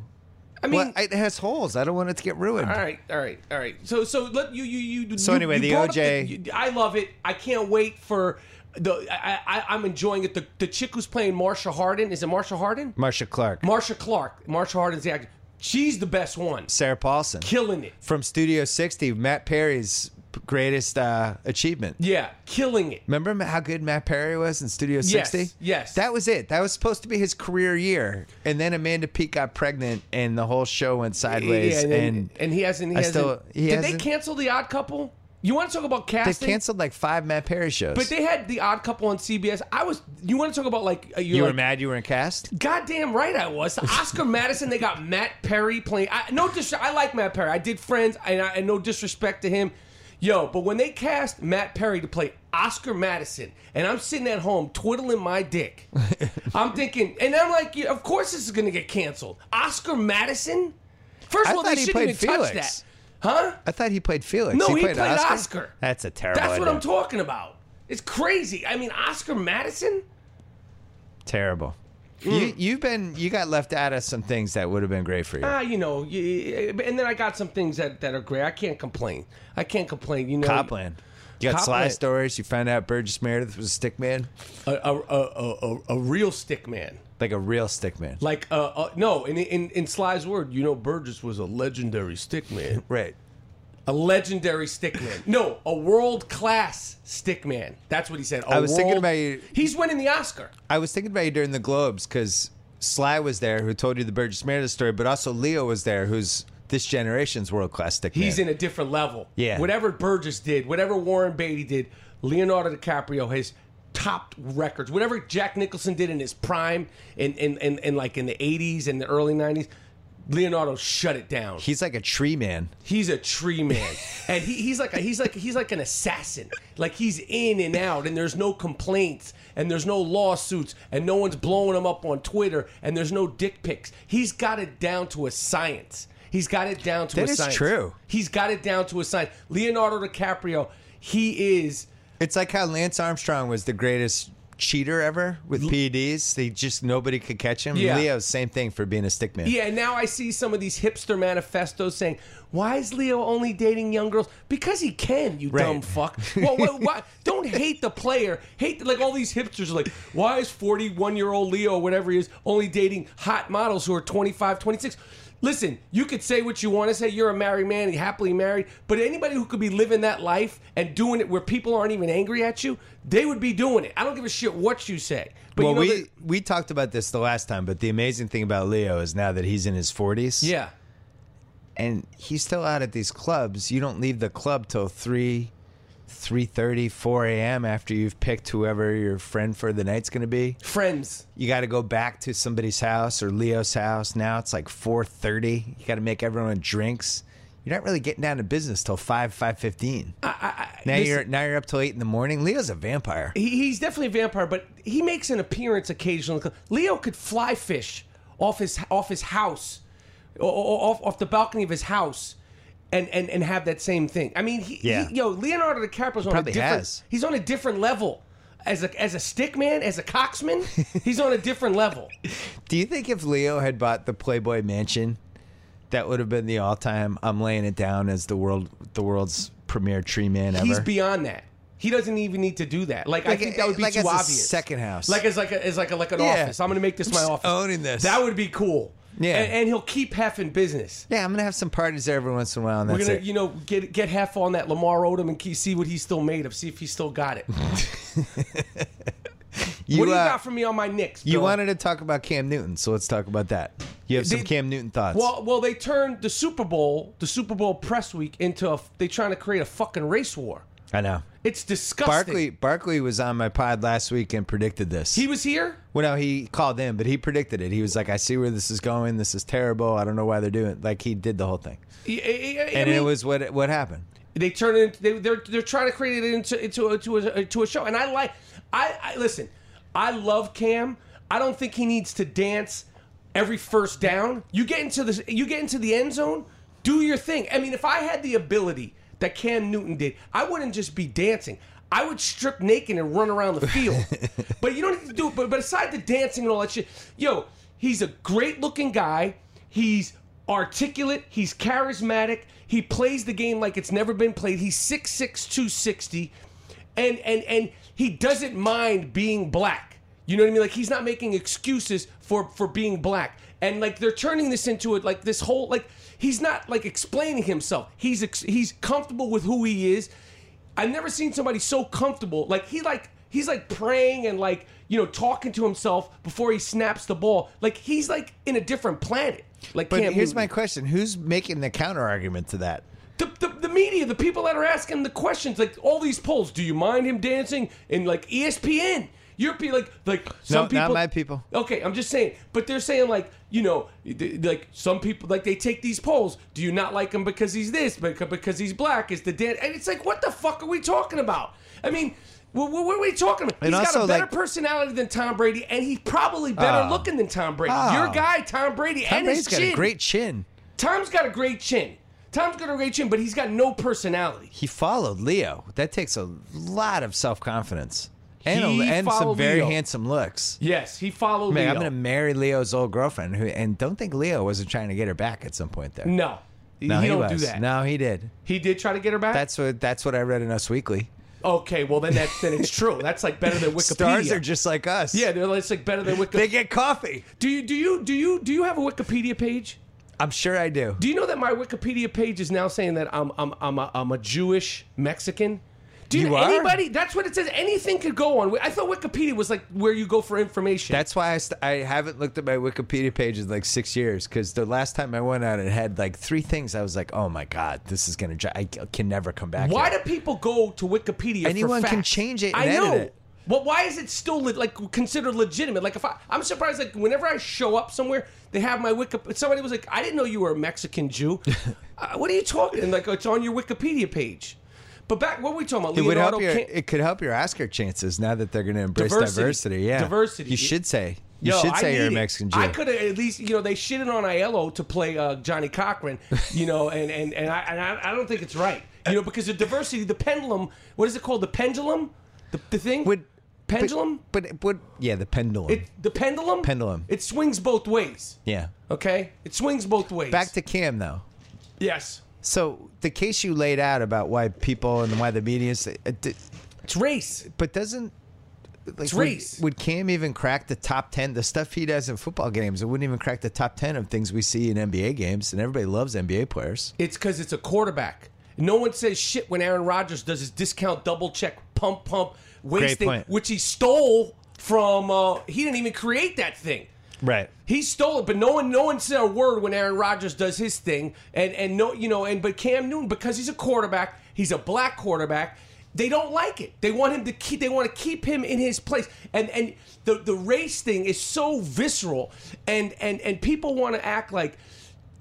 I mean, well, it has holes. I don't want it to get ruined. all right, all right, all right. So so let you you you. So you- anyway, you the OJ you- I love it. I can't wait for the. I, I I'm enjoying it. The the chick who's playing Marcia Harden is it Marcia Harden? Marcia Clark, Marcia Clark. Marcia Harden's the actor. She's the best one. Sarah Paulson, Killing it. from Studio 60, Matt Perry's greatest uh, achievement. Yeah, killing it. Remember how good Matt Perry was in Studio 60? yes. That was it. That was supposed to be his career year. And then Amanda Peet got pregnant and the whole show went sideways. Yeah, and, and and he hasn't. He I hasn't. still- he did they hasn't- cancel the Odd Couple? You want to talk about casting? they canceled like five Matt Perry shows. But they had the Odd Couple on CBS. I was. You want to talk about like uh, you were mad you were in cast? Goddamn right I was. Oscar Madison. They got Matt Perry playing. I, no dis- I like Matt Perry. I did Friends, and, I, and no disrespect to him. Yo, but when they cast Matt Perry to play Oscar Madison, and I'm sitting at home twiddling my dick, [LAUGHS] I'm thinking, and I'm like, yeah, of course this is gonna get canceled. Oscar Madison. First of all, they shouldn't even touch Felix. that, huh? I thought he played Felix. No, he, played, played Oscar? Oscar. That's a terrible That's what idea. I'm talking about. It's crazy. I mean, Oscar Madison. Terrible. You Mm. you've been you got left out of some things that would have been great for you. Ah, you know, and then I got some things that, that are great. I can't complain. I can't complain. You know, Copland. You got Sly Copland. stories. You found out Burgess Meredith was a stick man, a, a, a, a, a real stick man. like a real stick man. Like, uh, uh, no, in, in in Sly's word, you know, Burgess was a legendary stick man. [LAUGHS] Right. A legendary stickman. No, a world class stickman. That's what he said. I was thinking about you- He's winning the Oscar. I was thinking about you during the Globes because Sly was there, who told you the Burgess Meredith story, but also Leo was there, who's this generation's world class stick He's in a different level. Yeah. Whatever Burgess did, whatever Warren Beatty did, Leonardo DiCaprio has topped records. Whatever Jack Nicholson did in his prime, in in, in, in like in the '80s and the early '90s, Leonardo shut it down. He's like a tree man. He's a tree man, [LAUGHS] and he, he's like a, he's like he's like an assassin. Like he's in and out, and there's no complaints, and there's no lawsuits, and no one's blowing him up on Twitter, and there's no dick pics. He's got it down to a science. He's got it down to That a is science. true. He's got it down to a science. Leonardo DiCaprio, he is. It's like how Lance Armstrong was the greatest cheater ever with PEDs. They just nobody could catch him. Yeah. Leo, same thing for being a stick man. Yeah, now I see some of these hipster manifestos saying, "Why is Leo only dating young girls? Because he can, you Right. dumb fuck." well, what, what, [LAUGHS] don't hate the player. Hate like all these hipsters are like, "Why is 41-year-old Leo, whatever he is, only dating hot models who are 25, 26?" Listen, you could say what you want to say. You're a married man, you're happily married. But anybody who could be living that life and doing it where people aren't even angry at you, they would be doing it. I don't give a shit what you say. But well, you know we that- we talked about this the last time, but the amazing thing about Leo is now that he's in his forties, yeah. and he's still out at these clubs. You don't leave the club till three, three thirty, four a.m. after you've picked whoever your friend for the night's going to be. Friends. You got to go back to somebody's house or Leo's house. Now it's like four thirty. You got to make everyone drinks. You're not really getting down to business till five five fifteen. Now listen- you're now you're up till eight in the morning. Leo's a vampire. He, he's definitely a vampire, but he makes an appearance occasionally. Leo could fly fish off his off his house, off off the balcony of his house, and and, and have that same thing. I mean, he, Yeah. he- yo, Leonardo DiCaprio's on Probably a different. has. He's on a different level. As a as a stick man, as a coxman, [LAUGHS] he's on a different level. Do you think if Leo had bought the Playboy Mansion, that would have been the all-time? I'm laying it down as the world, the world's premier tree man ever. He's beyond that. He doesn't even need to do that. Like, I Like think that would be like too as a obvious. second house. like as like a, as like a, like an Yeah. office. I'm going to make this my Just office. owning this. That would be cool. Yeah. and, and he'll keep half in business. yeah, I'm gonna have some parties there every once in a while, and We're that's gonna, it. you know, get get half on that Lamar Odom and key- see what he's still made of. See if he's still got it. You, [LAUGHS] what do you uh, got for me on my Knicks? You wanted to talk about Cam Newton, so let's talk about that. You have some They- Cam Newton thoughts. Well, well, they turned the Super Bowl, the Super Bowl press week, into a. They trying to create a fucking race war. I know. It's disgusting. Barkley Barkley was on my pod last week and predicted this. He was here. well, no, he called in, but he predicted it. He was like, "I see where this is going. This is terrible. I don't know why they're doing it." Like he did the whole thing, I- I- I and mean, it was what what happened. They turn it. Into, they, they're they're trying to create it into into a, into a, to a show. And I like. I, I listen. I love Cam. I don't think he needs to dance every first down. You get into the you get into the end zone. Do your thing. I mean, if I had the ability that Cam Newton did, I wouldn't just be dancing. I would strip naked and run around the field. [LAUGHS] but you don't need to do it. But, but aside the dancing and all that shit, yo, he's a great looking guy. He's articulate. He's charismatic. He plays the game like it's never been played. He's 6'6", 260. And, and, and he doesn't mind being black. You know what I mean? Like he's not making excuses for, for being black. And like they're turning this into it like this whole like he's not like explaining himself. He's ex- he's comfortable with who he is. I've never seen somebody so comfortable. Like he like he's like praying and like you know talking to himself before he snaps the ball. Like he's like in a different planet. Like But Cam here's Newton. my question: Who's making the counter argument to that? the, the, the media, the people that are asking the questions, like all these polls. Do you mind him dancing? And like ESPN, you're be like like some No, people. not my people. Okay, I'm just saying, but they're saying like you know, like some people like they take these polls. Do you not like him because he's this? Because because he's black? Is the dance? And it's like, what the fuck are we talking about? I mean. What, are we talking about? And He's got a better like- personality than Tom Brady, and he's probably better Oh. looking than Tom Brady. Oh. Your guy, Tom Brady, Tom and Brady's his got chin. a great chin. Tom's got a great chin. Tom's got a great chin, but he's got no personality. He followed Leo. That takes a lot of self confidence and, He and some very Leo. handsome looks. Yes, he followed Man, Leo. I'm going to marry Leo's old girlfriend, who and don't think Leo wasn't trying to get her back at some point there. no, No, he, he, don't was. do that. No, he did. He did try to get her back. That's what that's what I read in Us Weekly. okay. Well, then that then it's true. That's like better than [LAUGHS] Wikipedia. Stars are just like us. yeah, they're it's like better than Wikipedia. they get coffee. do you do you do you do you have a Wikipedia page? I'm sure I do. Do you know that my Wikipedia page is now saying that I'm I'm I'm a, I'm a Jewish Mexican? Do you, anybody? That's what it says. Anything could go on. I thought Wikipedia was like where you go for information. That's why I, st- I haven't looked at my Wikipedia page in like six years because the last time I went out, it had like three things. I was like, oh my god, this is gonna. Dri- I can never come back. Why here. do people go to Wikipedia? Anyone can change it and I know. it. But why is it still le- like considered legitimate? Like if I, I'm surprised. Like whenever I show up somewhere, they have my Wikipedia. Somebody was like, "I didn't know you were a Mexican Jew." [LAUGHS] uh, what are you talking? And like it's on your Wikipedia page. But back, what were we talking about? It would help your. Can- It could help your Oscar chances now that they're going to embrace Diversity. diversity. Yeah, Diversity. You should say. You Yo, should say you're a. Mexican Jew. I could have at least, you know, they shitted on Aiello to play uh, Johnnie Cochran, you know, [LAUGHS] and and, and, I, and I, I don't think it's right, you know, because the diversity, the pendulum, what is it called, the pendulum, the, the thing, Would- pendulum, but would. Yeah, the pendulum. it the pendulum, Pendulum. it swings both ways, yeah. okay, it swings both ways. Back to Cam though. yes, So the case you laid out about why people and why the media is, it's race. but doesn't. Like, It's would- race. Would, Cam even crack the top ten? The stuff he does in football games, it wouldn't even crack the top ten of things we see in NBA games, and everybody loves NBA players. It's because it's a quarterback. No one says shit when Aaron Rodgers does his discount double check pump pump wasting, which he stole from. Uh, he didn't even create that thing. Right. He stole it, but no one, no one said a word when Aaron Rodgers does his thing, and and no, you know, and but Cam Newton because he's a quarterback, he's a black quarterback. They don't like it. They want him to keep. They want to keep him in his place, and and the the race thing is so visceral, and and and people want to act like,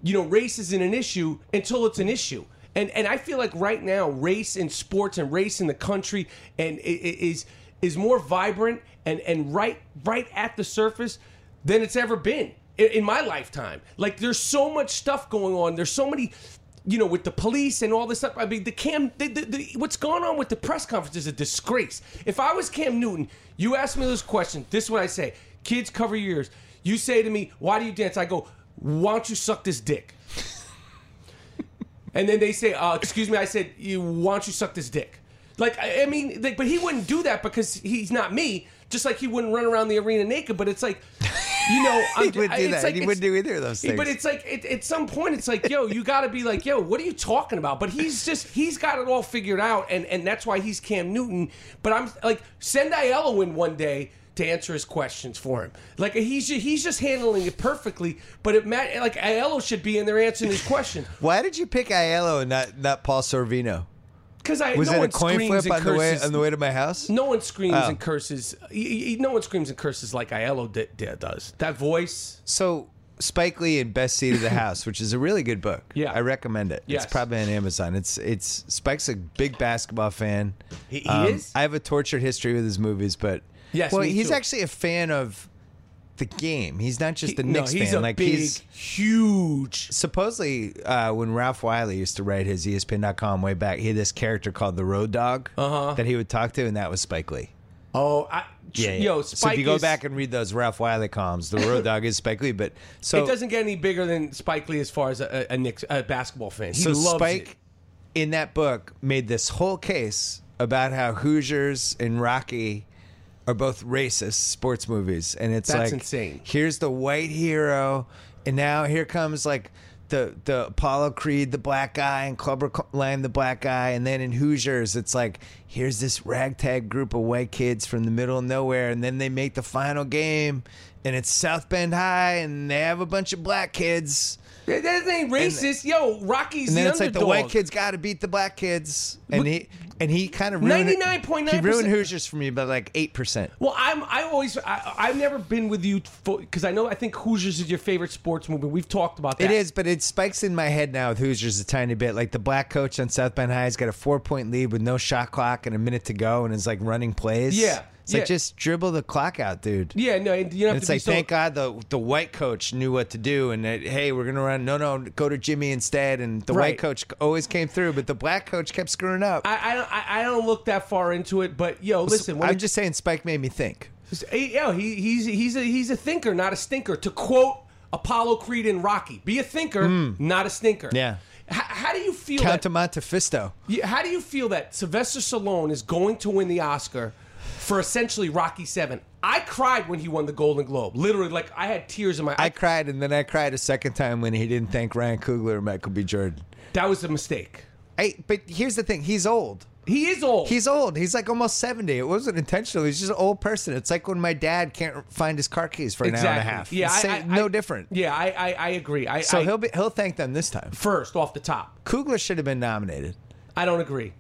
you know, race isn't an issue until it's an issue. And and I feel like right now, race in sports and race in the country and is is more vibrant and and right right at the surface than it's ever been in, in my lifetime. Like there's so much stuff going on. There's so many. You know, with the police and all this stuff. I mean, the Cam, the, the, the, what's going on with the press conference is a disgrace. If I was Cam Newton, you ask me this question. This is what I say: Kids, cover your ears. You say to me, "Why do you dance?" I go, "Why don't you suck this dick?" And then they say, uh, "Excuse me," I said, "You why don't you suck this dick?" Like I, I mean, like, but he wouldn't do that because he's not me. Just like he wouldn't run around the arena naked. But it's like, you know, [LAUGHS] I'm, He wouldn't do that. Like, he wouldn't do either of those things. But it's like it, at some point, it's like, yo, you got to be like, yo, what are you talking about? But he's just he's got it all figured out, and and that's why he's Cam Newton. But I'm like, send Aiello in one day to answer his questions for him. Like he's ju- he's just handling it perfectly. But it like Aiello should be in there answering his question. Why did you pick Aiello and not not Paul Sorvino? Because I Was no it a coin screams flip and on the way curses. on the way to my house? No one screams Oh. and curses. No one screams and curses like Aiello di- di- does. That voice. So Spike Lee in Best Seat of the House, which is a really good book. Yeah. I recommend it. Yes. It's probably on Amazon. It's it's Spike's a big basketball fan. He- he Um, is? I have a tortured history with his movies, but Yes, well, he's too. actually a fan of the game. He's not just a no, Knicks he's fan. a like big, he's huge. supposedly uh, when Ralph Wiley used to write his ESPN.com way back, he had this character called the Road Dog Uh-huh. that he would talk to, and that was Spike Lee. Oh, I, yo, Spike so if you go is- back and read those Ralph Wiley columns, the Road Dog is Spike Lee. But [LAUGHS] so it doesn't get any bigger than Spike Lee as far as a, a, Knicks, a basketball fan. He so loves Spike it. in that book made this whole case about how Hoosiers and Rocky are both racist sports movies, and it's That's like insane. Here's the white hero, and now here comes like. The, the Apollo Creed, the black guy, and Clubber Lang, the black guy, and then in Hoosiers, it's like here's this ragtag group of white kids from the middle of nowhere, and then they make the final game, and it's South Bend High, and they have a bunch of black kids, That, that ain't racist. yo, Rocky's and then the it's like the white kids got to beat the black kids, and he and he kind of ruined 99.9%. He ruined Hoosiers for me by like eight percent. Well, I'm. I always. I, I've never been with you because I know. I think Hoosiers is your favorite sports movie. We've talked about that. It is, but it spikes in my head now with Hoosiers a tiny bit. Like the black coach on South Bend High's got a four point lead with no shot clock and a minute to go, and is like running plays. Yeah, it's yeah. like just dribble the clock out, dude. Yeah, no, you don't have it's to be like, so. thank God the the white coach knew what to do, and that, hey, we're gonna run. No, no, go to Jimmy instead. And the Right. white coach always came through, but the black coach kept screwing up. I, I don't. I, I don't look that far into it, but yo, listen. When I'm it- just saying, Spike made me think. Yo, he, he's he's a he's a thinker, not a stinker. To quote Apollo Creed and Rocky, be a thinker, hmm. not a stinker. Yeah. H- how do you feel Count that? to Montefisto. Yeah, How do you feel that Sylvester Stallone is going to win the Oscar for essentially Rocky Seven? I cried when he won the Golden Globe. Literally, like I had tears in my. I eyes. cried, and then I cried a second time when he didn't thank Ryan Coogler or Michael B. Jordan. that was a mistake. I, but here's the thing: he's old. He is old. He's old. He's like almost seventy. It wasn't intentional. He's just an old person. It's like when my dad can't find his car keys for an hour and a half. Yeah, I, I, no I- different. Yeah, I I, I agree. I, So I, he'll be he'll thank them this time. first off the top. Coogler should have been nominated. I don't agree.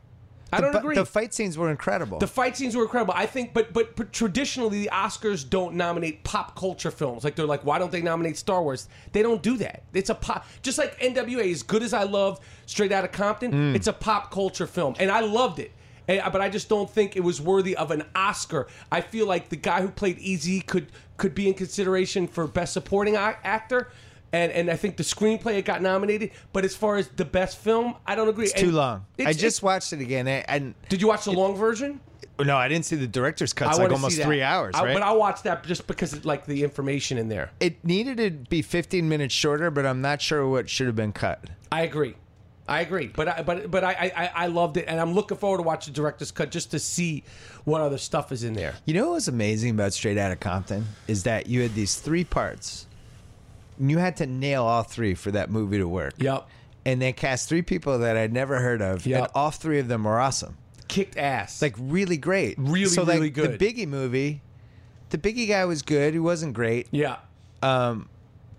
I don't But agree. The fight scenes were incredible. The fight scenes were incredible. I think, but, but but traditionally the Oscars don't nominate pop culture films. Like they're like, why don't they nominate Star Wars? They don't do that. It's a pop, just like NWA. As good as I love Straight Outta Compton, Mm. it's a pop culture film, and I loved it. And, but I just don't think it was worthy of an Oscar. I feel like the guy who played Easy could could be in consideration for best supporting actor. And, and I think the screenplay it got nominated, but as far as the best film, I don't agree. it's too long. I just watched it again, and, and did you watch the long version? no, I didn't see the director's cut. It's I like almost three hours, I- right? but I watched that just because of like the information in there. it needed to be 15 minutes shorter, but I'm not sure what should have been cut. I agree. I agree, but I, but but I, I I loved it, and I'm looking forward to watch the director's cut just to see what other stuff is in there. You know what was amazing about Straight Outta Compton is that you had these three parts. And you had to nail all three for that movie to work. Yep, And they cast three people that I'd never heard of, Yep. and all three of them were awesome. kicked ass. Like really great. Really, so, like, really good. The Biggie movie, the Biggie guy was good. He wasn't great. yeah, Um,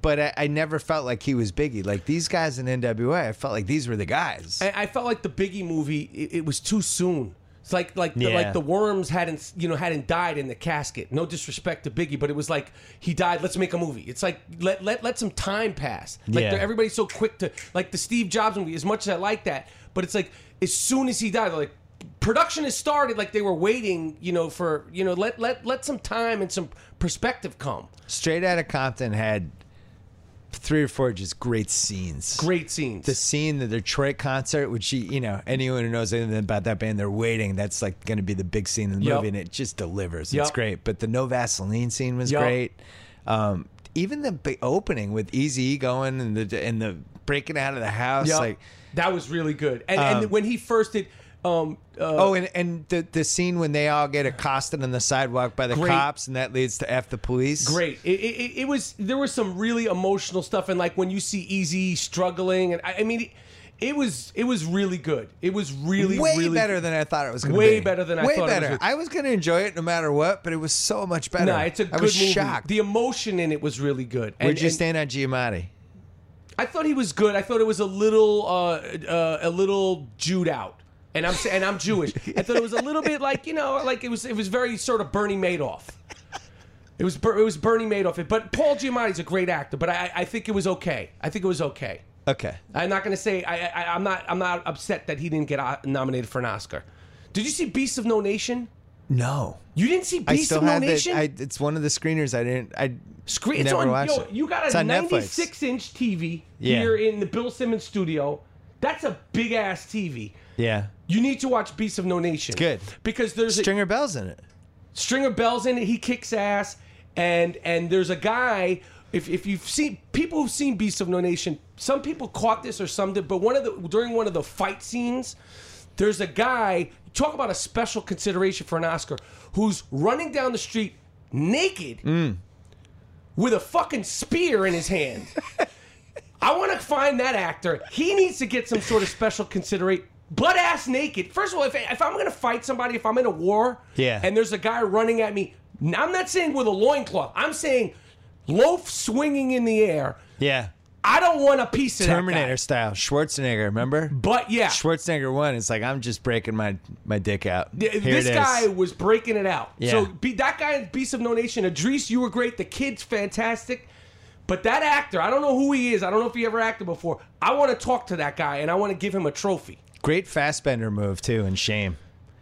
but I, I never felt like he was Biggie. Like these guys in NWA, I felt like these were the guys. I, I felt like the Biggie movie it, it was too soon. It's like like the, like the worms hadn't you know hadn't died in the casket. No disrespect to Biggie, but it was like he died. Let's make a movie. It's like let let let some time pass. Like Yeah. everybody's so quick to like the Steve Jobs movie. As much as I like that, but it's like as soon as he died, they're like production has started. Like they were waiting, you know, for you know let let let some time and some perspective come. Straight out of Compton had three or four just great scenes. Great scenes. the scene, the Detroit concert, which you, you know, anyone who knows anything about that band, they're waiting. That's like going to be the big scene in the Yep. movie, and it just delivers. Yep. It's great. But the no Vaseline scene was Yep. great. Um, even the opening with Easy going and the and the breaking out of the house, like that was really good. And Um, and when he first did. Um, uh, oh, and and the the scene when they all get accosted on the sidewalk by the Great. cops, and that leads to f the police. great. It, it, it was there was some really emotional stuff, and like when you see Easy struggling, and I, I mean, it, it was it was really good. It was really Way really better than I thought it was going to be. Way better than I Way thought it was better. gonna- I was going to enjoy it no matter what, but it was so much better. No, it's a I good was movie. shocked. The emotion in it was really good. And, Where'd you and stand on Giamatti? I thought he was good. I thought it was a little uh, uh, a little Jude out. And I'm and I'm Jewish. I thought it was a little bit like you know, like it was it was very sort of Bernie Madoff. It was it was Bernie Madoff. It but Paul Giamatti's a great actor, but I, I think it was okay. I think it was okay. Okay. I'm not going to say I, I I'm not I'm not upset that he didn't get uh, nominated for an Oscar. Did you see Beasts of No Nation? No. You didn't see Beasts of No Nation? it. I, it's one of the screeners I didn't. I Screen, it's never on. watched Yo, it. you got a on Netflix. 96 inch TV Yeah. here in the Bill Simmons studio. That's a big ass TV. Yeah. You need to watch Beasts of No Nation. It's good. because there's a Stringer Bell's in it. Stringer Bell's in it. He kicks ass, and and there's a guy. If, if you've seen people who've seen Beasts of No Nation, some people caught this or some did. But one of the during one of the fight scenes, there's a guy. Talk about a special consideration for an Oscar who's running down the street naked mm. with a fucking spear in his hand. [LAUGHS] I want to find that actor. He needs to get some sort of special consideration. Butt ass naked. First of all, if, if I'm going to fight somebody, if I'm in a war, Yeah. and there's a guy running at me, I'm not saying with a loincloth. I'm saying loaf swinging in the air. Yeah. I don't want a piece of Terminator style. Schwarzenegger, remember? But yeah, Schwarzenegger one. It's like I'm just breaking my my dick out. Here this guy was breaking it out. Yeah. So be, that guy in Beast of No Nation, Idris, you were great. The kid's fantastic. But that actor, I don't know who he is. I don't know if he ever acted before. I want to talk to that guy and I want to give him a trophy. Great Fassbender move too, and shame.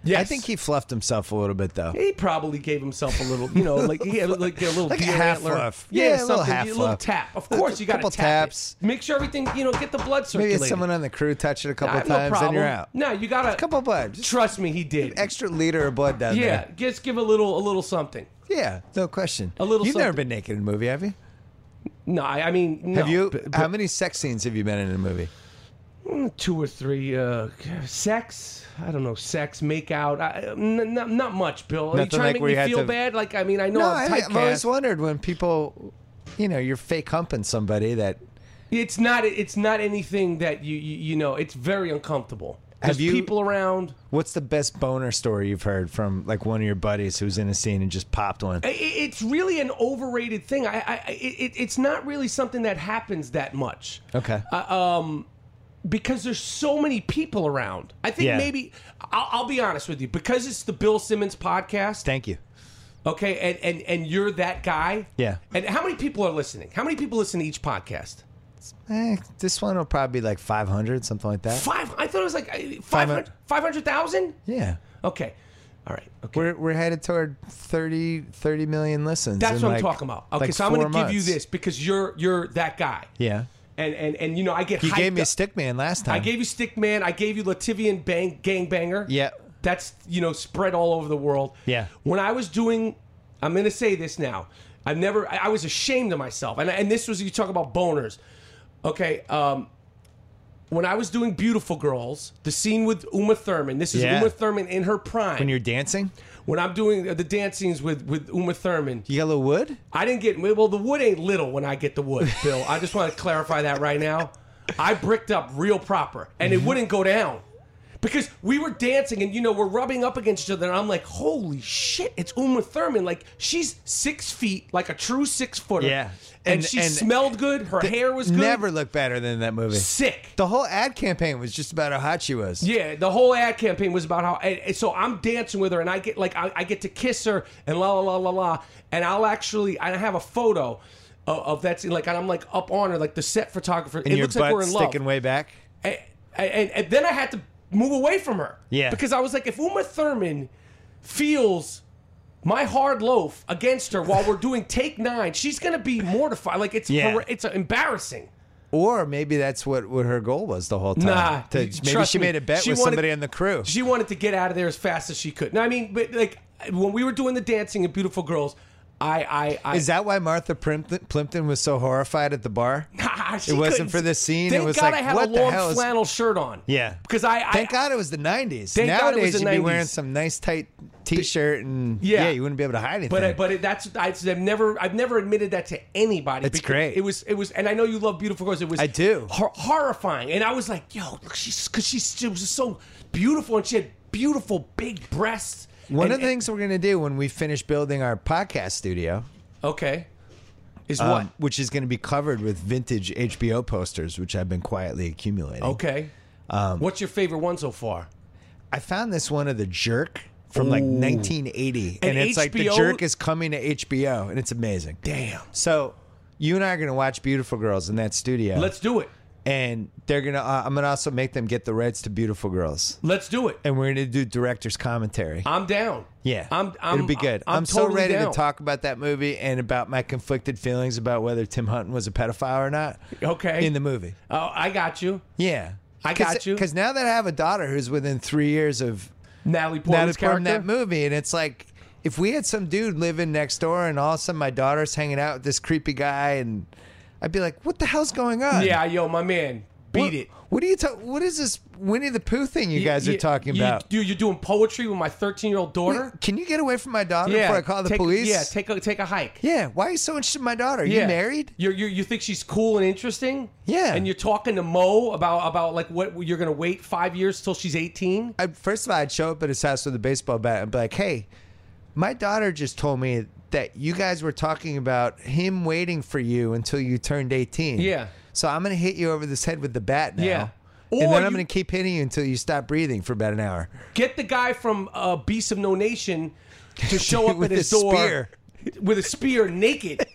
Yes. I think he fluffed himself a little bit though. He probably gave himself a little, you know, like he had like a little [LAUGHS] Like a half antler. fluff. Yeah, Yeah, a little half a little fluff. tap. Of course, you got to couple tap taps. It. Make sure everything, you know, get the blood circulating. it's someone on the crew touched it a couple Nah, times, no problem. you're out. No, you got to. couple blood. Just Trust me, he did. extra liter of blood down Yeah, there. just give a little, a little something. Yeah, no question. A little You've never been naked in a movie, have you? No, I, I mean, no, have you? but- how many sex scenes have you been in a movie? Mm, two or three uh sex i don't know sex make out I, n- n- not much bill are you trying like to make me feel to- bad like i mean i know No, i'm I, I've always wondered when people, you know, you're fake humping somebody that. it's not it's not anything that you you, you know it's very uncomfortable there's Have you- people around What's the best boner story you've heard from like one of your buddies who's in a scene and just popped one? I- I- it's really an overrated thing i, I it, it's not really something that happens that much Okay. Uh, um, because there's so many people around i think Yeah. maybe I'll, I'll be honest with you because it's the bill simmons podcast Thank you. Okay, and, and and you're that guy. Yeah. And how many people are listening? How many people listen to each podcast? Eh, this one will probably be like 500, something like that. Five. I thought it was like uh, Five 500 500,000? Yeah. Okay. All right. Okay. We're, we're headed toward 30, 30 million listens. That's in what I'm like- talking about. Okay, like so I'm going four to give you months. this because you're you're that guy. Yeah. And and and you know I get You gave me up. stick man last time. I gave you Stickman. I gave you Lativian Bang Gangbanger. Yeah. That's you know spread all over the world. Yeah. When I was doing, I'm going to say this now. I've never. I, I was ashamed of myself, and and this was you talk about boners. Okay. Um, when I was doing Beautiful Girls, the scene with Uma Thurman. This is Yeah. Uma Thurman in her prime. when you're dancing, when I'm doing the dance scenes with with Uma Thurman, you got a little wood? I didn't get well. The wood ain't little when I get the wood, [LAUGHS] Bill. I just want to clarify that right now. I bricked up real proper, and Mm-hmm. it wouldn't go down because we were dancing, and you know we're rubbing up against each other. And I'm like, holy shit, it's Uma Thurman. Like she's six feet, like a true six footer. Yeah. And, And- she and smelled good. Her hair was good. Never looked better than that movie. sick. The whole ad campaign was just about how hot she was. Yeah, the whole ad campaign was about how. And, and so I'm dancing with her, and I get like I, I get to kiss her, and la la la la la, and I'll actually I have a photo of, of that scene, like and I'm like up on her, like the set photographer. And it your looks like we're in love. sticking way back. And, and, and then I had to move away from her. Yeah. because I was like, if Uma Thurman feels. My hard loaf against her while we're doing take nine. She's gonna be mortified. Like it's Yeah. hor- it's embarrassing. Or maybe that's what, what her goal was the whole time. Nah, To- maybe trust she me. made a bet She with wanted- somebody on the crew. She wanted to get out of there as fast as she could. Now, I mean, but like when we were doing the dancing and Beautiful Girls, I, I, I Is that why Martha Plimpton, Plimpton was so horrified at the bar? [LAUGHS] Ah, she It wasn't for the scene, Thank it was God like, I had what a the long is- flannel shirt on. Yeah. because I, I Thank God it was the 90s. Thank God it was Nowadays, the you'd be wearing some nice tight t-shirt and Yeah. yeah, you wouldn't be able to hide anything. But I, but it, that's I, I've never I've never admitted that to anybody. It's great. It was it was, and I know you love Beautiful Girls. It was I do. hor- horrifying, and I was like, yo, look, she's because she's she was so beautiful, and she had beautiful big breasts. One and, of the things we're going to do when we finish building our podcast studio, okay, is um, what which is going to be covered with vintage HBO posters, which I've been quietly accumulating. okay. Um, What's your favorite one so far? I found this one of the Jerk from like 1980, and, And it's like the Jerk is coming to HBO, and it's amazing. Damn. So you and I are gonna watch Beautiful Girls in that studio. Let's do it. And they're gonna. Uh, I'm gonna also make them get the rights to Beautiful Girls, Let's do it. and we're gonna do director's commentary. I'm down. Yeah, I'm. I'm it'll be good. I'm, I'm, so totally ready down. to talk about that movie and about my conflicted feelings about whether Tim Hutton was a pedophile or not. Okay. in the movie. Oh, I got you. Yeah, I got you. Because now that I have a daughter who's within three years of Natalie Portman's Portman character. that movie, and it's like if we had some dude living next door, and all of a sudden my daughter's hanging out with this creepy guy, and I'd be like, "What the hell's going on?" Yeah, yo, my man, beat What, it. What are you? Ta- what is this Winnie the Pooh thing you guys are talking you, about? Dude, you're doing poetry with my 13 year old daughter. Wait, Can you get away from my daughter yeah, before I call the take, police? Yeah, take a take a hike. Yeah, why are you so interested in my daughter? Are Yeah. you married? You're, you think she's cool and interesting? Yeah. And you're talking to Mo about about like what you're gonna wait five years till she's 18? I, first of all, I'd show up at his house with a baseball bat and be like, "Hey, my daughter just told me that you guys were talking about him waiting for you until you turned 18. Yeah. So I'm gonna hit you over this head with the bat now. Yeah. and Or then I'm you- gonna keep hitting you until you stop breathing for about an hour. Get the guy from uh, Beasts of No Nation to [LAUGHS] show up With at his a door spear. with a spear, naked,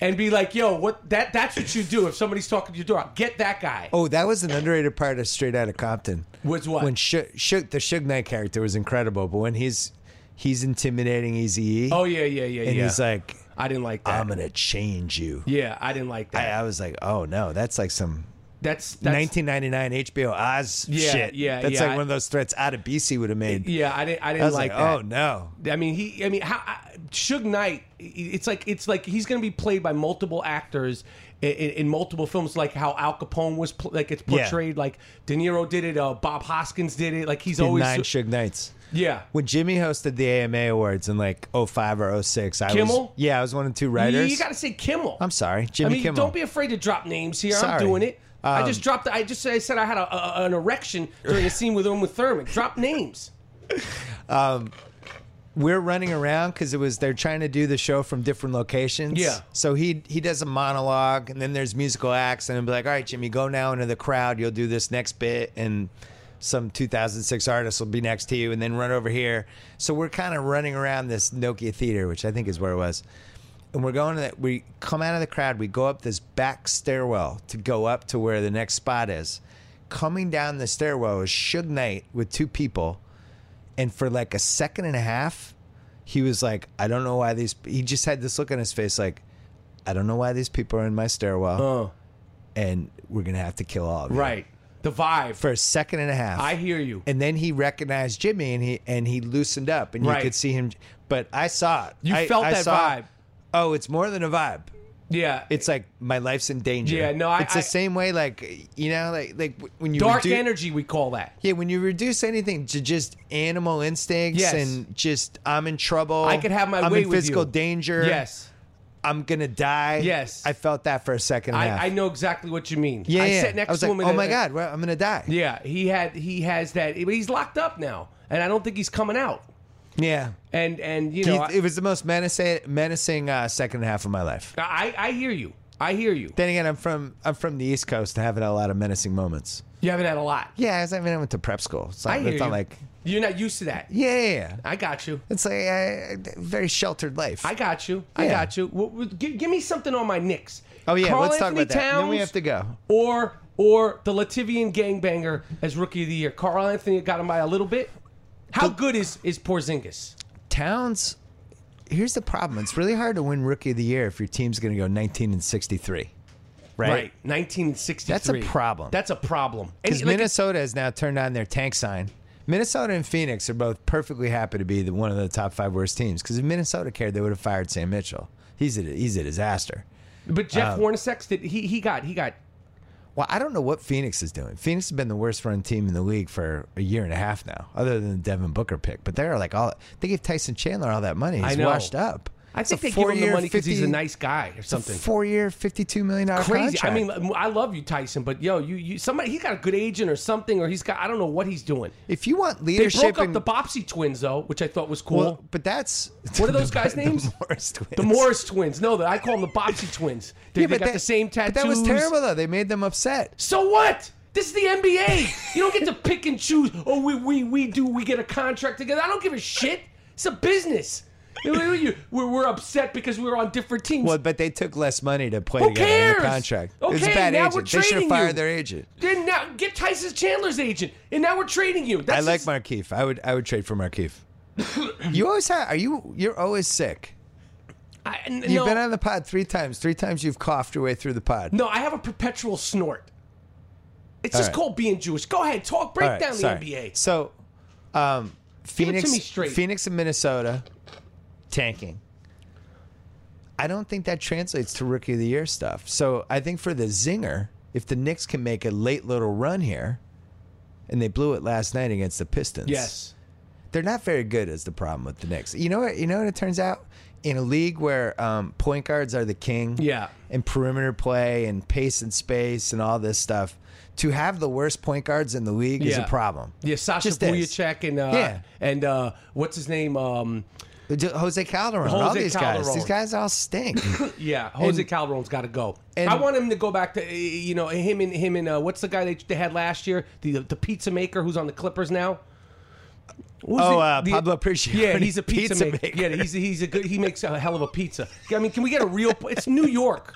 and be like, "Yo, what? That that's what you do if somebody's talking to your door. Get that guy." Oh, that was an underrated part of Straight Outta Compton. Was what? When Shook, Shook the Suge Knight character was incredible, but when he's he's intimidating Easy oh yeah, yeah, yeah, and yeah. he's like, I didn't like that. "I'm gonna change you." yeah, I didn't like that. I was like, "Oh no, that's like some." that's that's 1999 HBO Oz Yeah, shit. yeah, That's yeah, like I- one of those threats out of BC would have made. Yeah, I didn't. I I didn't was like, like, that. oh no. I mean, he. I mean, how I, Suge Knight? It's like it's like he's going to be played by multiple actors in, in, in multiple films, like how Al Capone was, like it's Yeah. portrayed. Like De Niro did it. Uh, Bob Hoskins did it. Like he's Did always nine Suge Knights. Yeah. When Jimmy hosted the AMA Awards in like 05 or 06, I was Kimmel? yeah, I was one of two You, writers. You got to say Kimmel. I'm sorry, I Jimmy mean, Kimmel. don't be afraid to drop names here. I'm doing it. I Um, just dropped. I just I said I had a, a, an erection during a scene with Uma Thurman. Drop names. [LAUGHS] We're running around because it was they're trying to do the show from different locations. Yeah. So he he does a monologue and then there's musical acts and it'll be like, all right, Jimmy, go now into the crowd. You'll do this next bit and some 2006 artist will be next to you and then run over here. So we're kind of running around this Nokia theater, which I think is where it was. And we're going to that. We come out of the crowd. We go up this back stairwell to go up to where the next spot is. Coming down the stairwell is Suge Knight with two people and for like a second and a half, he was like, I don't know why these. He just had this look on his face, like, I don't know why these people are in my stairwell, Oh, and we're gonna have to kill all of you. right. The vibe. For a second and a half, I hear you. and then he recognized Jimmy, and he and he loosened up, and Right. you could see him. But I saw it. You I- felt I that saw- vibe. Oh, it's more than a vibe. Yeah. It's like my life's in danger. Yeah, no, I- It's the I- same way, like you know, like like when you Dark redu- energy, we call that. Yeah, when you reduce anything to just animal instincts Yes. and just I'm in trouble. I could have my I'm way in with physical danger. Yes. I'm gonna die. Yes. I felt that for a second. And a half. I, I know exactly what you mean. Yeah, I yeah. sat next I was to like, him. in oh a- my god, well, I'm gonna die. Yeah, he had he has that, but he's locked up now, and I don't think he's coming out. Yeah. And and you know, it was the most menacing, menacing uh, second half of my life. I I hear you. I hear you. Then again, I'm from I'm from the East Coast, having a lot of menacing moments. You haven't had a lot. Yeah, I mean, I went to prep school. Not, I hear it's you. not like You're not used to that. yeah, yeah, yeah. I got you. It's like a very sheltered life. I got you. I Yeah. got you. W- w- give, give me something on my Knicks. oh yeah, Karl let's talk Anthony about that. And then we have to go. Or or the Lativian gangbanger as rookie of the year. Karl Anthony got him by a little bit. How good is is Porzingis? Towns. Here's the problem. It's really hard to win Rookie of the Year if your team's going to go 19 and 63. Right. right. 1963. That's a problem. That's a problem. Because like, Minnesota has now turned on their tank sign. Minnesota and Phoenix are both perfectly happy to be the, one of the top five worst teams. Because if Minnesota cared, they would have fired Sam Mitchell. He's a, he's a disaster. But Jeff Um, Hornacek did he he got he got Well, I don't know what Phoenix is doing. Phoenix has been the worst run team in the league for a year and a half now, other than the Devin Booker pick. But they're like all they gave Tyson Chandler all that money. He's washed up. I think they give him the money because he's a nice guy or something. Four-year, fifty-two million dollar Crazy. I mean, I love you, Tyson, but yo, you, you somebody he got a good agent or something, or he's got I don't know what he's doing. if you want leadership, They broke up the Bopsy twins though, which I thought was cool. well, but that's What are those [LAUGHS] guys' [LAUGHS] the names? Morris twins. the Morris twins. No, I call them the Bopsy twins. [LAUGHS] They, Yeah, they got that- the same tattoos. But that was terrible, though. They made them upset. So what? This is the NBA. you don't get to pick and choose. Oh, we we we do. We get a contract together. I don't give a shit. It's a business. We're, we're upset because we were on different teams. Well, but they took less money to play Who together cares? in the contract. it was a Okay, bad now agent. we're They should have fired you. their agent. Then now get Tyson Chandler's agent, and now we're trading you. I like just- Markieff. I would I would trade for Markieff. you always have. Are you? You're always sick. I, n- You've no, been on the pod three times. Three times you've coughed your way through the pod. no, I have a perpetual snort. It's All just right. called being Jewish. Go ahead, talk, break right, down the. NBA. So, um, Phoenix. Phoenix and Minnesota tanking. I don't think that translates to rookie of the year stuff. So I think for the zinger, if the Knicks can make a late little run here, and they blew it last night against the Pistons. Yes. they're not very good. Is the problem with the Knicks? You know what? You know what it turns out in a league where um, point guards are the king. Yeah. and perimeter play and pace and space and all this stuff. To have the worst point guards in the league is a Yeah. problem. Yeah, Sasha Just is. And uh, Yeah. and uh, what's his name? Um, Jose Calderon, all Jose these guys. These guys all stink. [LAUGHS] yeah, Jose And- Calderon's got to go. and- I want him to go back to you know him and him and uh, what's the guy they, they had last year? The the pizza maker who's on the Clippers now. Who's Oh, uh, the- Pablo Prigioni. Yeah, he's a [LAUGHS] pizza, Pizza maker. maker. Yeah, he's he's a good. He makes a hell of a pizza. I mean, can we get a real? It's New York.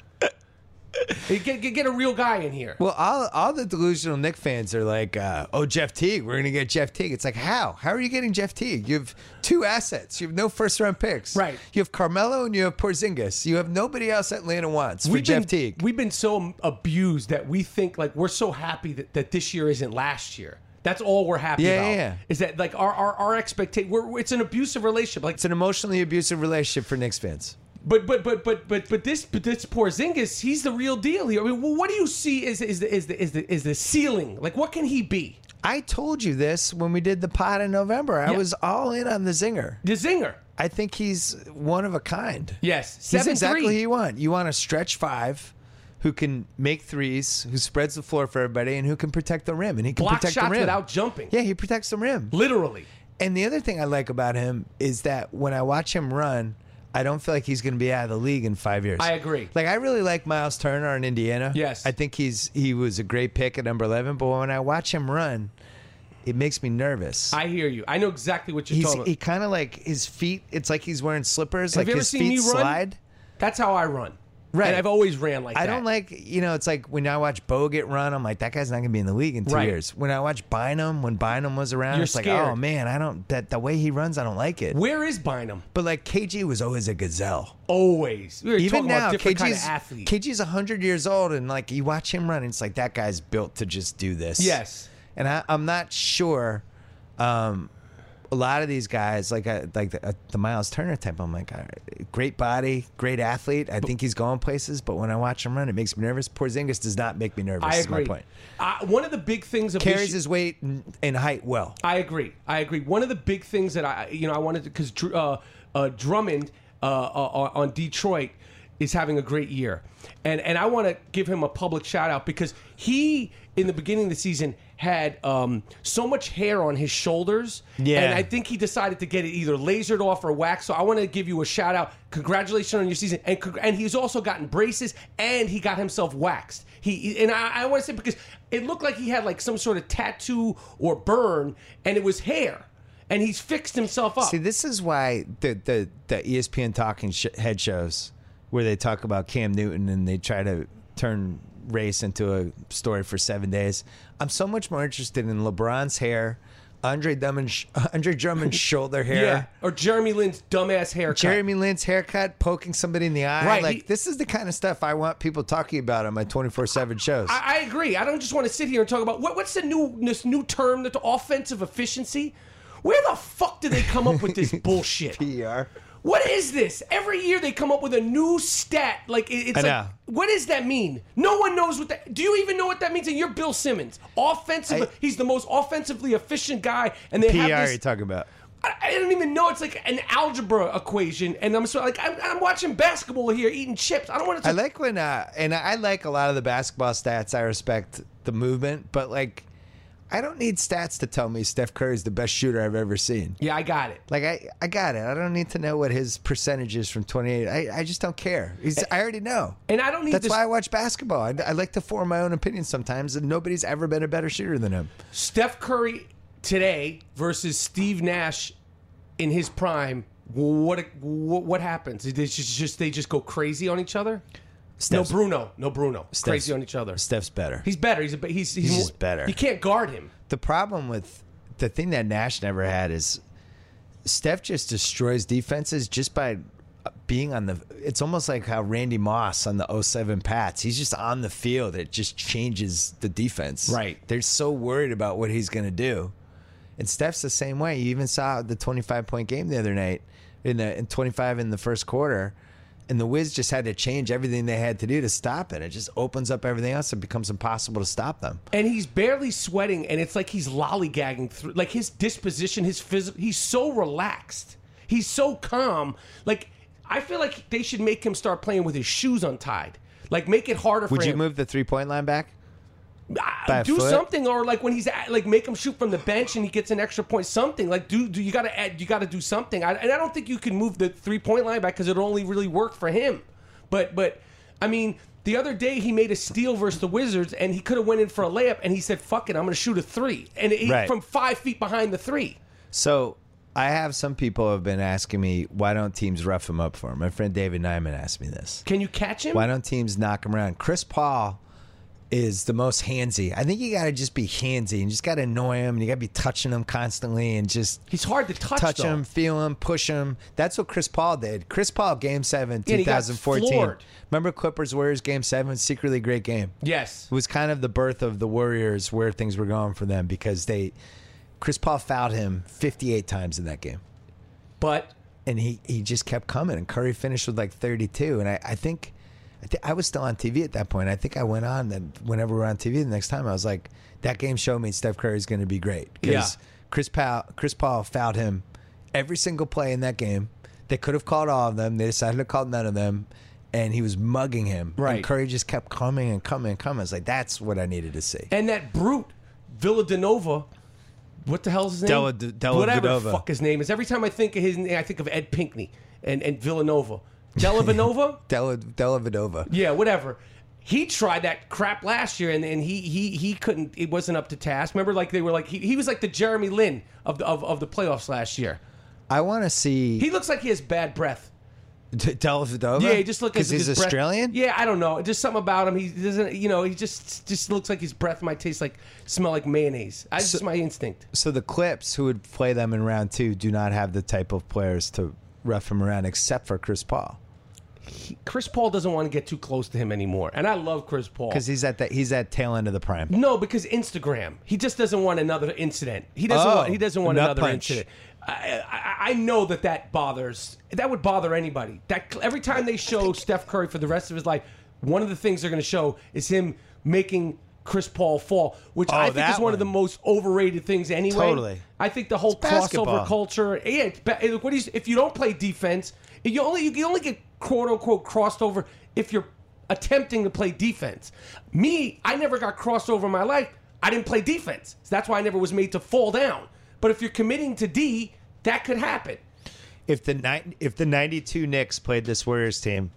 Get, get, get a real guy in here. well, all all the delusional Knick fans are like, uh, "Oh, Jeff Teague, we're gonna get Jeff Teague." It's like, how? How are you getting Jeff Teague? You have two assets. You have no first round picks. Right. You have Carmelo and you have Porzingis. You have nobody else Atlanta wants for We've Jeff been, Teague. We've been so abused that we think like we're so happy that, that this year isn't last year. That's all we're happy Yeah, about. yeah, yeah. Is that like our our, our expectation? We're, it's an abusive relationship. Like, it's an emotionally abusive relationship for Knicks fans. But but but but but but this but this Porzingis, he's the real deal here. I mean, what do you see is is the is the is the is the ceiling? Like, what can he be? I told you this when we did the pod in November. I Yeah. was all in on the zinger. The zinger. I think he's one of a kind. Yes, He's seven exactly three. who you want. You want a stretch five who can make threes, who spreads the floor for everybody, and who can protect the rim. And he can Block protect shots the rim. without jumping. Yeah, he protects the rim. Literally. And the other thing I like about him is that when I watch him run, I don't feel like he's going to be out of the league in five years. I agree. Like I really like Miles Turner in Indiana. Yes. I think he's he was a great pick at number eleven. But when I watch him run, it makes me nervous. I hear you. I know exactly what you're he's talking about. he kind of like his feet. It's like he's wearing slippers. Have like his feet slide. That's how I run. Right. And I've always ran like that. I that. don't like, you know, it's like when I watch Bo get run, I'm like, that guy's not going to be in the league in two Right. years. When I watch Bynum, when Bynum was around, You're it's like, scared. oh man, I don't, that the way he runs, I don't like it. Where is Bynum? But like KG was always a gazelle. Always. We were Even talking now, about different kind of KG's, athlete. KG's 100 years old, and like you watch him run, it's like that guy's built to just do this. Yes. And I, I'm not sure. Um, a lot of these guys, like uh, like the, uh, the Miles Turner type, I'm like, right, great body, great athlete. I think he's going places, but when I watch him run, it makes me nervous. Porzingis does not make me nervous. I is agree. my point. Uh, one of the big things of Carries his weight and, height well. I agree. I agree. One of the big things that I, you know, I wanted to because uh, uh, Drummond uh, uh, on Detroit is having a great year, and and I want to give him a public shout out because he in the beginning of the season had um, so much hair on his shoulders, Yeah. and I think he decided to get it either lasered off or waxed. So I want to give you a shout out, congratulations on your season, and and he's also gotten braces and he got himself waxed. He and I, I want to say because it looked like he had like some sort of tattoo or burn, and it was hair, and he's fixed himself up. See, this is why the the, the ESPN talking sh- head shows where they talk about Cam Newton and they try to turn race into a story for seven days. I'm so much more interested in LeBron's hair, Andre Drummond's [LAUGHS] Andre Drummond's [LAUGHS] shoulder hair. yeah, or Jeremy Lin's dumbass haircut. Jeremy Lin's haircut, poking somebody in the eye. Right, Like he- this is the kind of stuff I want people talking about on my 24/7 shows. I, I agree. I don't just want to sit here and talk about what, what's the new this new term that the offensive efficiency. Where the fuck do they come up with this [LAUGHS] bullshit? PR. What is this? Every year they come up with a new stat. Like it- it's I like, know. what does that mean? No one knows what that. Do you even know what that means? And you're Bill Simmons, offensive. I- he's the most offensively efficient guy, and they PR have you're this. talking about. I, I don't even know. It's like an algebra equation, and I'm so like I'm, I'm watching basketball here, eating chips. I don't want to. I like when, uh, and I like a lot of the basketball stats. I respect the movement, but like, I don't need stats to tell me Steph Curry is the best shooter I've ever seen. Yeah, I got it. Like I, I got it. I don't need to know what his percentage is from 28. I, I just don't care. He's, I already know. And I don't need That's this. why I watch basketball. I, I like to form my own opinion sometimes, and nobody's ever been a better shooter than him. Steph Curry today versus Steve Nash in his prime. What what, happens? They just, just they just go crazy on each other. Steph's- no Bruno, no Bruno, Steph's- crazy on each other. Steph's better. He's better. He's a, he's he's, He's just better. You can't guard him. The problem with the thing that Nash never had is Steph just destroys defenses just by being on the. It's almost like how Randy Moss on the 07 Pats. He's just on the field. It just changes the defense. Right. They're so worried about what he's going to do. And Steph's the same way. You even saw the 25 point game the other night in the in 25 in the first quarter. And the Wiz just had to change everything they had to do to stop it. It just opens up everything else. It becomes impossible to stop them. and he's barely sweating, and it's like he's lollygagging through. Like his disposition, his physical, he's so relaxed. He's so calm. Like I feel like they should make him start playing with his shoes untied. Like make it harder for him. Would you him. move the three point line back? By do foot? something, or like when he's at, like make him shoot from the bench and he gets an extra point. Something like do do you got to add? You got to do something. I, and I don't think you can move the three point line back because it'll only really work for him. But but I mean. The other day he made a steal versus the Wizards, and he could have went in for a layup, and he said, "Fuck it, I'm going to shoot a three. and he, Right. from five feet behind the three. So I have some people have been asking me why don't teams rough him up for him. My friend David Nyman asked me this. Can you catch him? Why don't teams knock him around? Chris Paul is the most handsy. I think you got to just be handsy and just got to annoy him. And you got to be touching him constantly and just He's hard to touch. touch though. him, feel him, push him. That's what Chris Paul did. Chris Paul, Game Seven, Yeah, and he got 2014. Remember Clippers Warriors Game Seven? Secretly great game. Yes. It was kind of the birth of the Warriors, where things were going for them because they, Chris Paul fouled him 58 times in that game But and he, he just kept coming. And Curry finished with like 32. And I, I think I, th- I was still on TV at that point. I think I went on then whenever we were on TV the next time, I was like, that game showed me Steph Curry's going to be great. Yeah. Chris Paul, Chris Paul fouled him every single play in that game. They could have called all of them. They decided to call none of them. And he was mugging him. Right. And Curry just kept coming and coming and coming. I was like, that's what I needed to see. and that brute Villanova. What the hell's his name? Della- Della Whatever the Vedova. fuck his name is. Every time I think of his name, I think of Ed Pinckney and, and Villanova. [LAUGHS] Della Venova? Della, Della Yeah, whatever. He tried that crap last year, and, and he he he couldn't. It wasn't up to task. Remember, like they were like he, he was like the Jeremy Lin of the of, of the playoffs last year. I want to see He looks like he has bad breath. D- Della Yeah, he just look because at he's his breath- Australian. Yeah, I don't know. Just something about him. He doesn't. You know, he just just looks like his breath might taste like smell like mayonnaise. That's just my instinct. So the Clips, who would play them in round two, do not have the type of players to rough him around, except for Chris Paul, Chris Paul doesn't want to get too close to him anymore, and I love Chris Paul. because he's at that he's at tail end of the prime. No, because Instagram. He just doesn't want another incident. He doesn't Oh, want. He doesn't want another punch. incident. I, I, I know that that bothers. That would bother anybody. That every time they show Steph Curry for the rest of his life, one of the things they're going to show is him making Chris Paul fall, which Oh, I think is one, of the most overrated things anyway. Totally. I think the whole It's basketball. crossover culture. Yeah, look, what he's, if you don't play defense, you only you can only get quote unquote crossed over if you're attempting to play defense. Me, I never got crossed over in my life. I didn't play defense. So that's why I never was made to fall down. But if you're committing to D, that could happen. If the if the '92 Knicks played this Warriors team,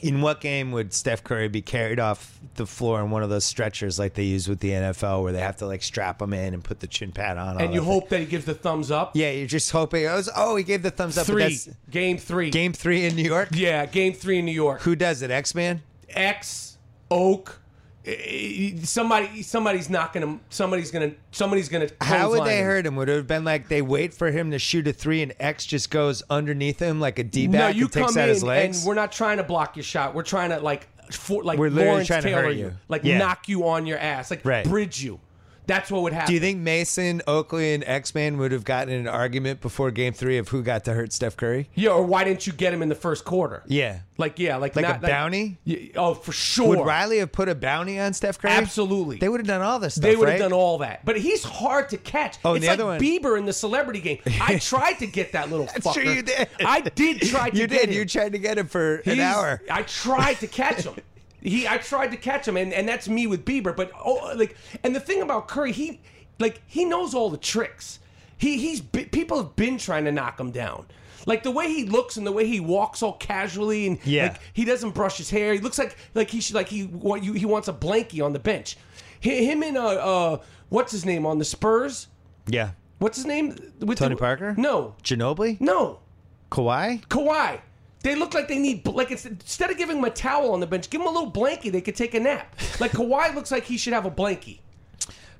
in what game would Steph Curry be carried off the floor in one of those stretchers like they use with the NFL, where they have to like strap him in and put the chin pad on? And you that hope that he gives the thumbs up. yeah, you're just hoping. Oh, oh, he gave the thumbs up. Three. Game three. game three in New York. Yeah, game three in New York. Who does it? X Man. X, Oak. Eh, Somebody, somebody's not gonna. Somebody's gonna. Somebody's gonna. How would they him. hurt him? Would it have been like they wait for him to shoot a three and X just goes underneath him like a D No, you and takes come out in his legs? and we're not trying to block your shot. We're trying to like, for, like We're literally Lawrence trying to hurt you, you. like Yeah. knock you on your ass, like Right. bridge you. That's what would happen. Do you think Mason, Oakley, and X Man would have gotten in an argument before Game Three of who got to hurt Steph Curry? Yeah, or why didn't you get him in the first quarter? Yeah. Like, yeah, like Like a not, bounty? Yeah, oh, for sure. Would Riley have put a bounty on Steph Curry? Absolutely. They would have done all this stuff. They would have right? done all that, but he's hard to catch. Oh, it's the like other one- Bieber in the celebrity game. I [LAUGHS] tried to get that little [LAUGHS] That's fucker. true, you did. I did try [LAUGHS] to You did. him. You tried to get him for an hour. I tried to catch him. He, I tried to catch him, and, and that's me with Bieber. But oh, like, and the thing about Curry, he like he knows all the tricks. He he's people have been trying to knock him down. Like the way he looks and the way he walks all casually, and Yeah. like he doesn't brush his hair. He looks like like he should like he what you he wants a blankie on the bench. Hi- Him and uh uh what's his name on the Spurs? Yeah. What's his name? With Tony the- Parker? No, Ginobili? no. Kawhi? Kawhi. They look like they need like it's, instead of giving him a towel on the bench, give him a little blankie. They could take a nap. Like Kawhi looks like he should have a blankie.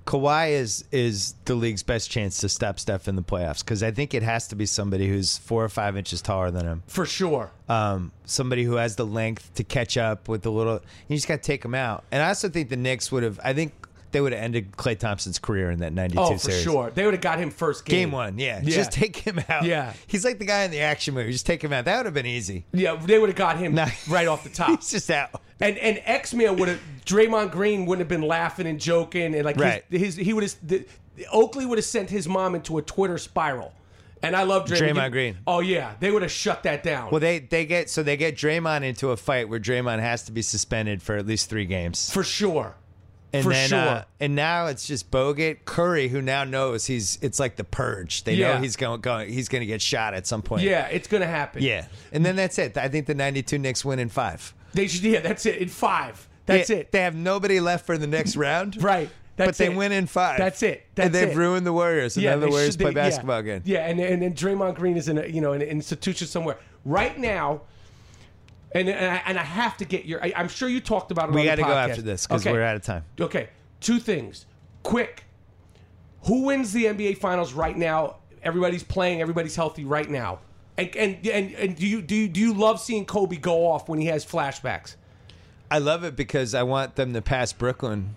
Kawhi is is the league's best chance to stop Steph in the playoffs because I think it has to be somebody who's four or five inches taller than him. For sure. Um, somebody who has the length to catch up with the little. You just got to take him out. And I also think the Knicks would have. I think they would have ended Klay Thompson's career in that '92 Oh, for series. sure. They would have got him first game. Game one, yeah. Yeah. Just take him out. Yeah. He's like the guy in the action movie. Just take him out. That would have been easy. Yeah, they would have got him Nah. right off the top. [LAUGHS] He's just out. And and X Man would have Draymond Green wouldn't have been laughing and joking and like his- Right. his, he would have the, Oakley would have sent his mom into a Twitter spiral. And I love Draymond, Draymond Green. Oh yeah, they would have shut that down. Well, they they get so they get Draymond into a fight where Draymond has to be suspended for at least three games. for sure. And for then, sure. uh, and now it's just Bogut, Curry, who now knows he's. It's like the purge. They Yeah. know he's going, going. He's going to get shot at some point. yeah, it's gonna happen. yeah. And then that's it. I think the '92 Knicks win in five. They should. Yeah, that's it. In five. That's They- it. They have nobody left for the next round. [LAUGHS] right. but they it. win in five. That's it. That's and they've it. ruined the Warriors. And now the they Warriors should- play they- yeah. basketball again. Yeah, and and then Draymond Green is in a you know an institution somewhere right now. And and I, and I have to get your. I, I'm sure you talked about it. We got to go after this because we're out of time. Okay, two things, quick. Who wins the NBA Finals right now? Everybody's playing. Everybody's healthy right now. And and and, and do you do you, do you love seeing Kobe go off when he has flashbacks? I love it because I want them to pass Brooklyn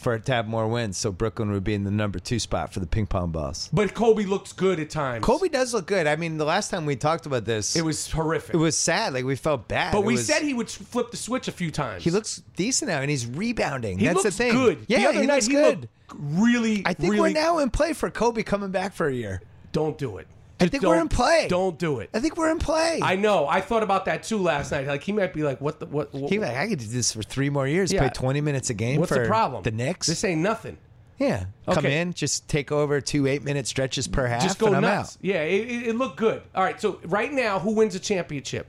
for it to have more wins, so Brooklyn would be in the number two spot for the ping pong balls. But Kobe looks good at times. Kobe does look good. I mean, the last time we talked about this, it was horrific. it was sad. Like we felt bad. but It we was- said he would flip the switch a few times. he looks decent now, and he's rebounding. He That's looks the thing. good. Yeah, the other he night looks he good. looked really. I think really, we're now in play for Kobe coming back for a year. Don't do it. I think we're in play. Don't do it. I think we're in play. I know. I thought about that too last night. Like he might be like, "What the what? what He like, I could do this for three more years. Yeah. Play twenty minutes a game. what's for the problem? The Knicks. This ain't nothing. yeah, come Okay. in, just take over two eight minute stretches per half. Just go and I'm nuts. out. Yeah, it, it, it looked good. All right. So right now, who wins a championship?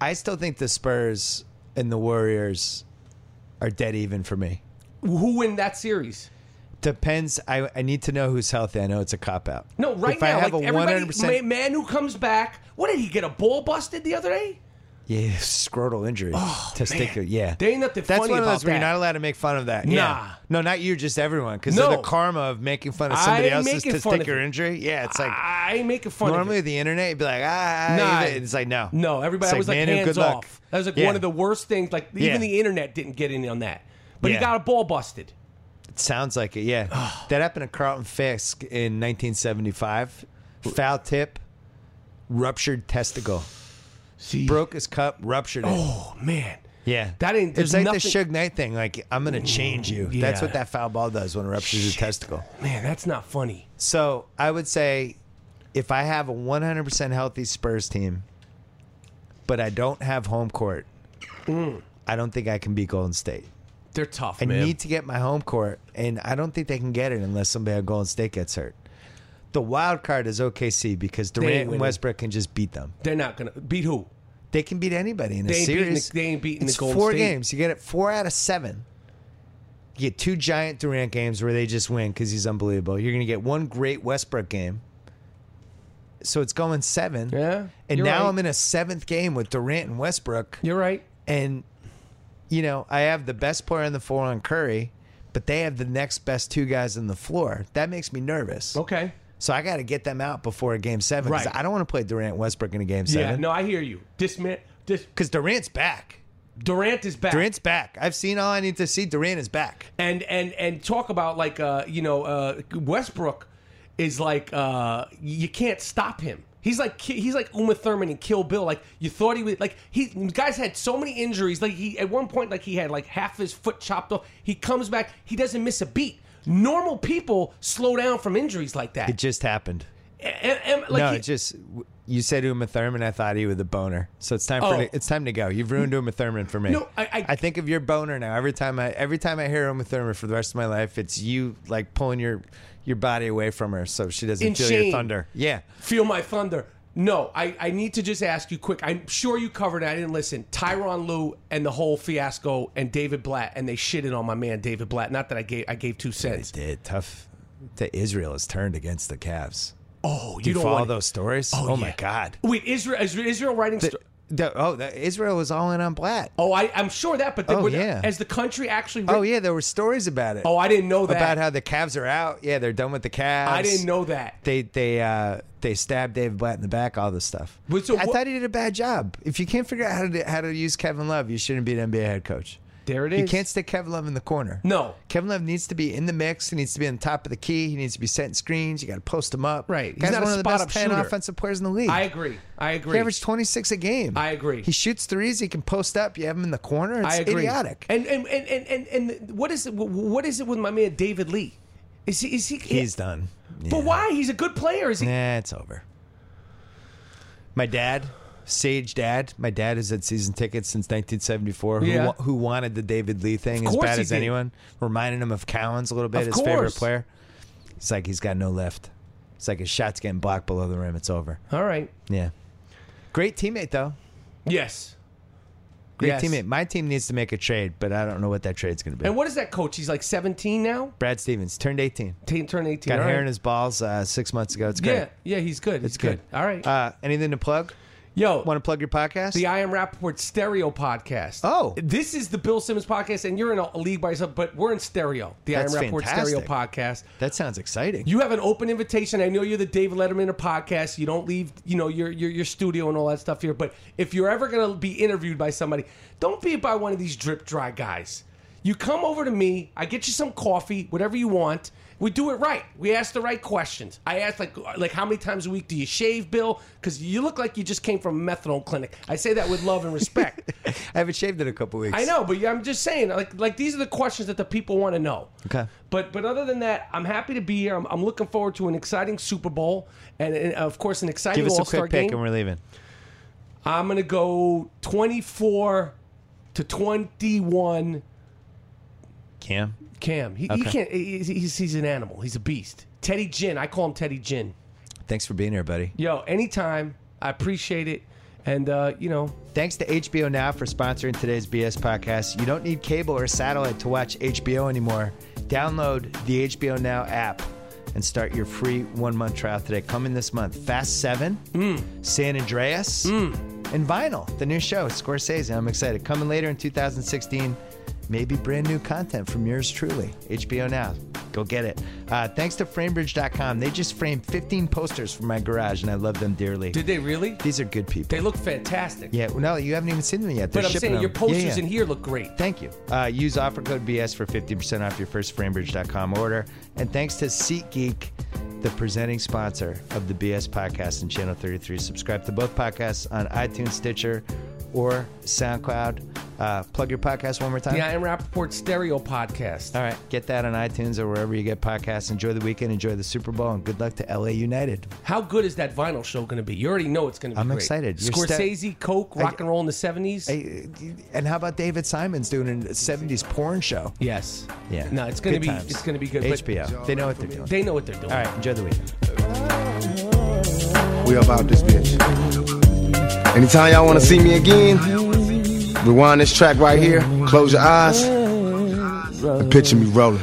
I still think the Spurs and the Warriors are dead even for me. Who win that series? Depends. I, I need to know who's healthy. I know it's a cop out. No, right if now, I have like a one everybody, hundred percent, man who comes back. What did he get a ball busted the other day? yeah, scrotal injury, testicular. Oh, Man, Yeah, there ain't nothing That's funny one of those where you're not allowed to make fun of that. Nah. Yeah. no, not you, just everyone, because No. of the karma of making fun of somebody else's testicular injury. Yeah, it's like I ain't making fun normally of the internet, you'd be like, ah, Nah. it's like no, No, everybody was like Manu, hands good luck. off. That was like Yeah. one of the worst things. Like even Yeah. the internet didn't get in on that. But he got a ball busted. It sounds like it. Yeah, [SIGHS] that happened to Carlton Fisk in 1975. Foul tip, ruptured testicle, See, broke his cup, ruptured it. Oh man, Yeah, That ain't- It's there's like nothing- the Suge Knight thing. Like I'm gonna change you. That's yeah. what that foul ball does when it ruptures your testicle. man, that's not funny. So I would say, if I have a 100% healthy Spurs team, but I don't have home court, mm. I don't think I can beat Golden State. They're tough, I man. need to get my home court, and I don't think they can get it unless somebody at Golden State gets hurt. The wild card is OKC because Durant and. Westbrook can just beat them. They're not gonna beat who? They can beat anybody in a They ain't beating series. the- they ain't beating the it's Golden four State. games. You get it four out of seven. You get two giant Durant games where they just win because he's unbelievable. You're going to get one great Westbrook game. So it's going seven. Yeah, And now right. I'm in a seventh game with Durant and Westbrook. You're right. And, you know, I have the best player on the floor on Curry, but they have the next best two guys on the floor. That makes me nervous. Okay. So I got to get them out before a game seven. 'cause Right. I don't want to play Durant Westbrook in a game Yeah. seven. No, I hear you. Disman. Dis- Because Durant's back. Durant is back. Durant's back. I've seen all I need to see. Durant is back. and and and talk about like uh you know uh Westbrook is like uh you can't stop him. He's like he's like Uma Thurman in Kill Bill. Like you thought he was like he guys had so many injuries. Like he at one point like he had like half his foot chopped off. He comes back. He doesn't miss a beat. Normal people slow down from injuries like that. It just happened. And- and- like no, he- it just You said Uma Thurman. I thought he was a boner. So it's time Oh. for it's time to go. You've ruined Uma Thurman for me. No, I- I- think of your boner now. Every time I every time I hear Uma Thurman for the rest of my life, it's you like pulling your your body away from her so she doesn't In feel shame. your thunder. Yeah. Feel my thunder. No, I, I need to just ask you quick. I'm sure you covered it. I didn't listen. Tyronn Lue and the whole fiasco and David Blatt and they shitted on my man David Blatt. Not that I gave I gave two cents. They did tough. To Israel has turned against the Cavs. Oh, Do you, don't follow want those stories? Oh, Oh, yeah. my God. Wait, Israel is Israel writing? sto- The- oh, the, Israel was all in on Blatt. oh, I, I'm sure that, but Oh, yeah. as the country actually. Oh yeah, there were stories about it. Oh, I didn't know that. about how the Cavs are out. Yeah, they're done with the Cavs. I didn't know that. They they uh they stabbed David Blatt in the back. All this stuff. But so I what- thought he did a bad job. If you can't figure out how to how to use Kevin Love, you shouldn't be an NBA head coach. There it You can't stick Kevin Love in the corner. No. Kevin Love needs to be in the mix. He needs to be on top of the key. He needs to be setting screens. You got to post him up. Right. He's Guy's not one of the best ten shooter. offensive players in the league. I agree. I agree. He averaged 26 a game. I agree. He shoots threes. He can post up. You have him in the corner. It's I agree. idiotic. And and, and, and, and and what is it? What is it with my man David Lee? Is he? Is he? He's done. But why? He's a good player. Is he? Nah, it's over. My dad, Sage dad, my dad has had season tickets since 1974. Who, Yeah. wa- who wanted the David Lee thing Of as course bad he as did. anyone? Reminding him of Cowens a little bit, Of his favorite course. player. It's like he's got no lift. It's like his shot's getting blocked below the rim. It's over. All right. Yeah. Great teammate though. Yes. Great Yes. teammate. My team needs to make a trade, but I don't know what that trade's going to be. And what is that coach? He's like 17 now. Brad Stevens turned 18. T- Turn 18. Got All hair right. in his balls uh, six months ago. It's great. Yeah, yeah, he's good. He's It's good. All right. Uh, anything to plug? Yo, Want to plug your podcast? the I Am Rapaport Stereo podcast. Oh. This is the Bill Simmons podcast, and you're in a league by yourself, but we're in stereo. The That's I Am Rapaport Stereo podcast. that sounds exciting. You have an open invitation. I know you're the David Letterman of podcast. You don't leave, you know, your your your studio and all that stuff here. But if you're ever gonna be interviewed by somebody, don't be by one of these drip dry guys. You come over to me. I get you some coffee, whatever you want. We do it right. We ask the right questions. I ask like like how many times a week do you shave, Bill? Because you look like you just came from a methadone clinic. I say that with love and respect. [LAUGHS] I haven't shaved in a couple weeks. I know, but I'm just saying, like, like these are the questions that the people want to know. Okay. But but other than that, I'm happy to be here. I'm, I'm looking forward to an exciting Super Bowl and, and uh, of course an exciting Give us a quick pick game. and we're leaving. I'm gonna go 24 to 21. Cam? Cam, he, he Okay. can't. He's, he's he's an animal. He's a beast. Teddy Ginn. I call him Teddy Ginn. Thanks for being here, buddy. Yo, anytime. I appreciate it. And uh, you know, Thanks to HBO Now for sponsoring today's BS podcast. You don't need cable or satellite to watch HBO anymore. Download the HBO Now app and start your free one month trial today. Coming this month, Fast 7, San Andreas, and Vinyl, the new show, Scorsese. I'm excited. Coming later in 2016, maybe brand new content from yours truly. HBO Now. Go get it. Uh, thanks to Framebridge.com. They just framed 15 posters for my garage, and I love them dearly. did they really? These are good people. They look fantastic. Yeah, well, no, you haven't even seen them yet. They're But I'm saying your posters Yeah, yeah. in here look great. Thank you. Uh, use offer code BS for 50% off your first framebridge.com order. And thanks to SeatGeek, the presenting sponsor of the BS podcast and Channel 33. Subscribe to both podcasts on iTunes, Stitcher, or SoundCloud. Uh, plug your podcast one more time. The I Am Rapaport Stereo podcast. All right, get that on iTunes or wherever you get podcasts. Enjoy the weekend, enjoy the Super Bowl, and good luck to LA United. How good is that vinyl show going to be? You already know it's going to be I'm great. excited. You're sta- Scorsese, Coke, rock and roll in the 70s. Hey, and how about David Simon's doing a 70s porn show? yes. Yeah. No, it's going to be times. it's going to be good. HBO. They know what they're doing. they know what they're doing. All right, enjoy the weekend. We about this bitch. Anytime y'all want to see me again, rewind this track right here, close your eyes, and picture me rolling.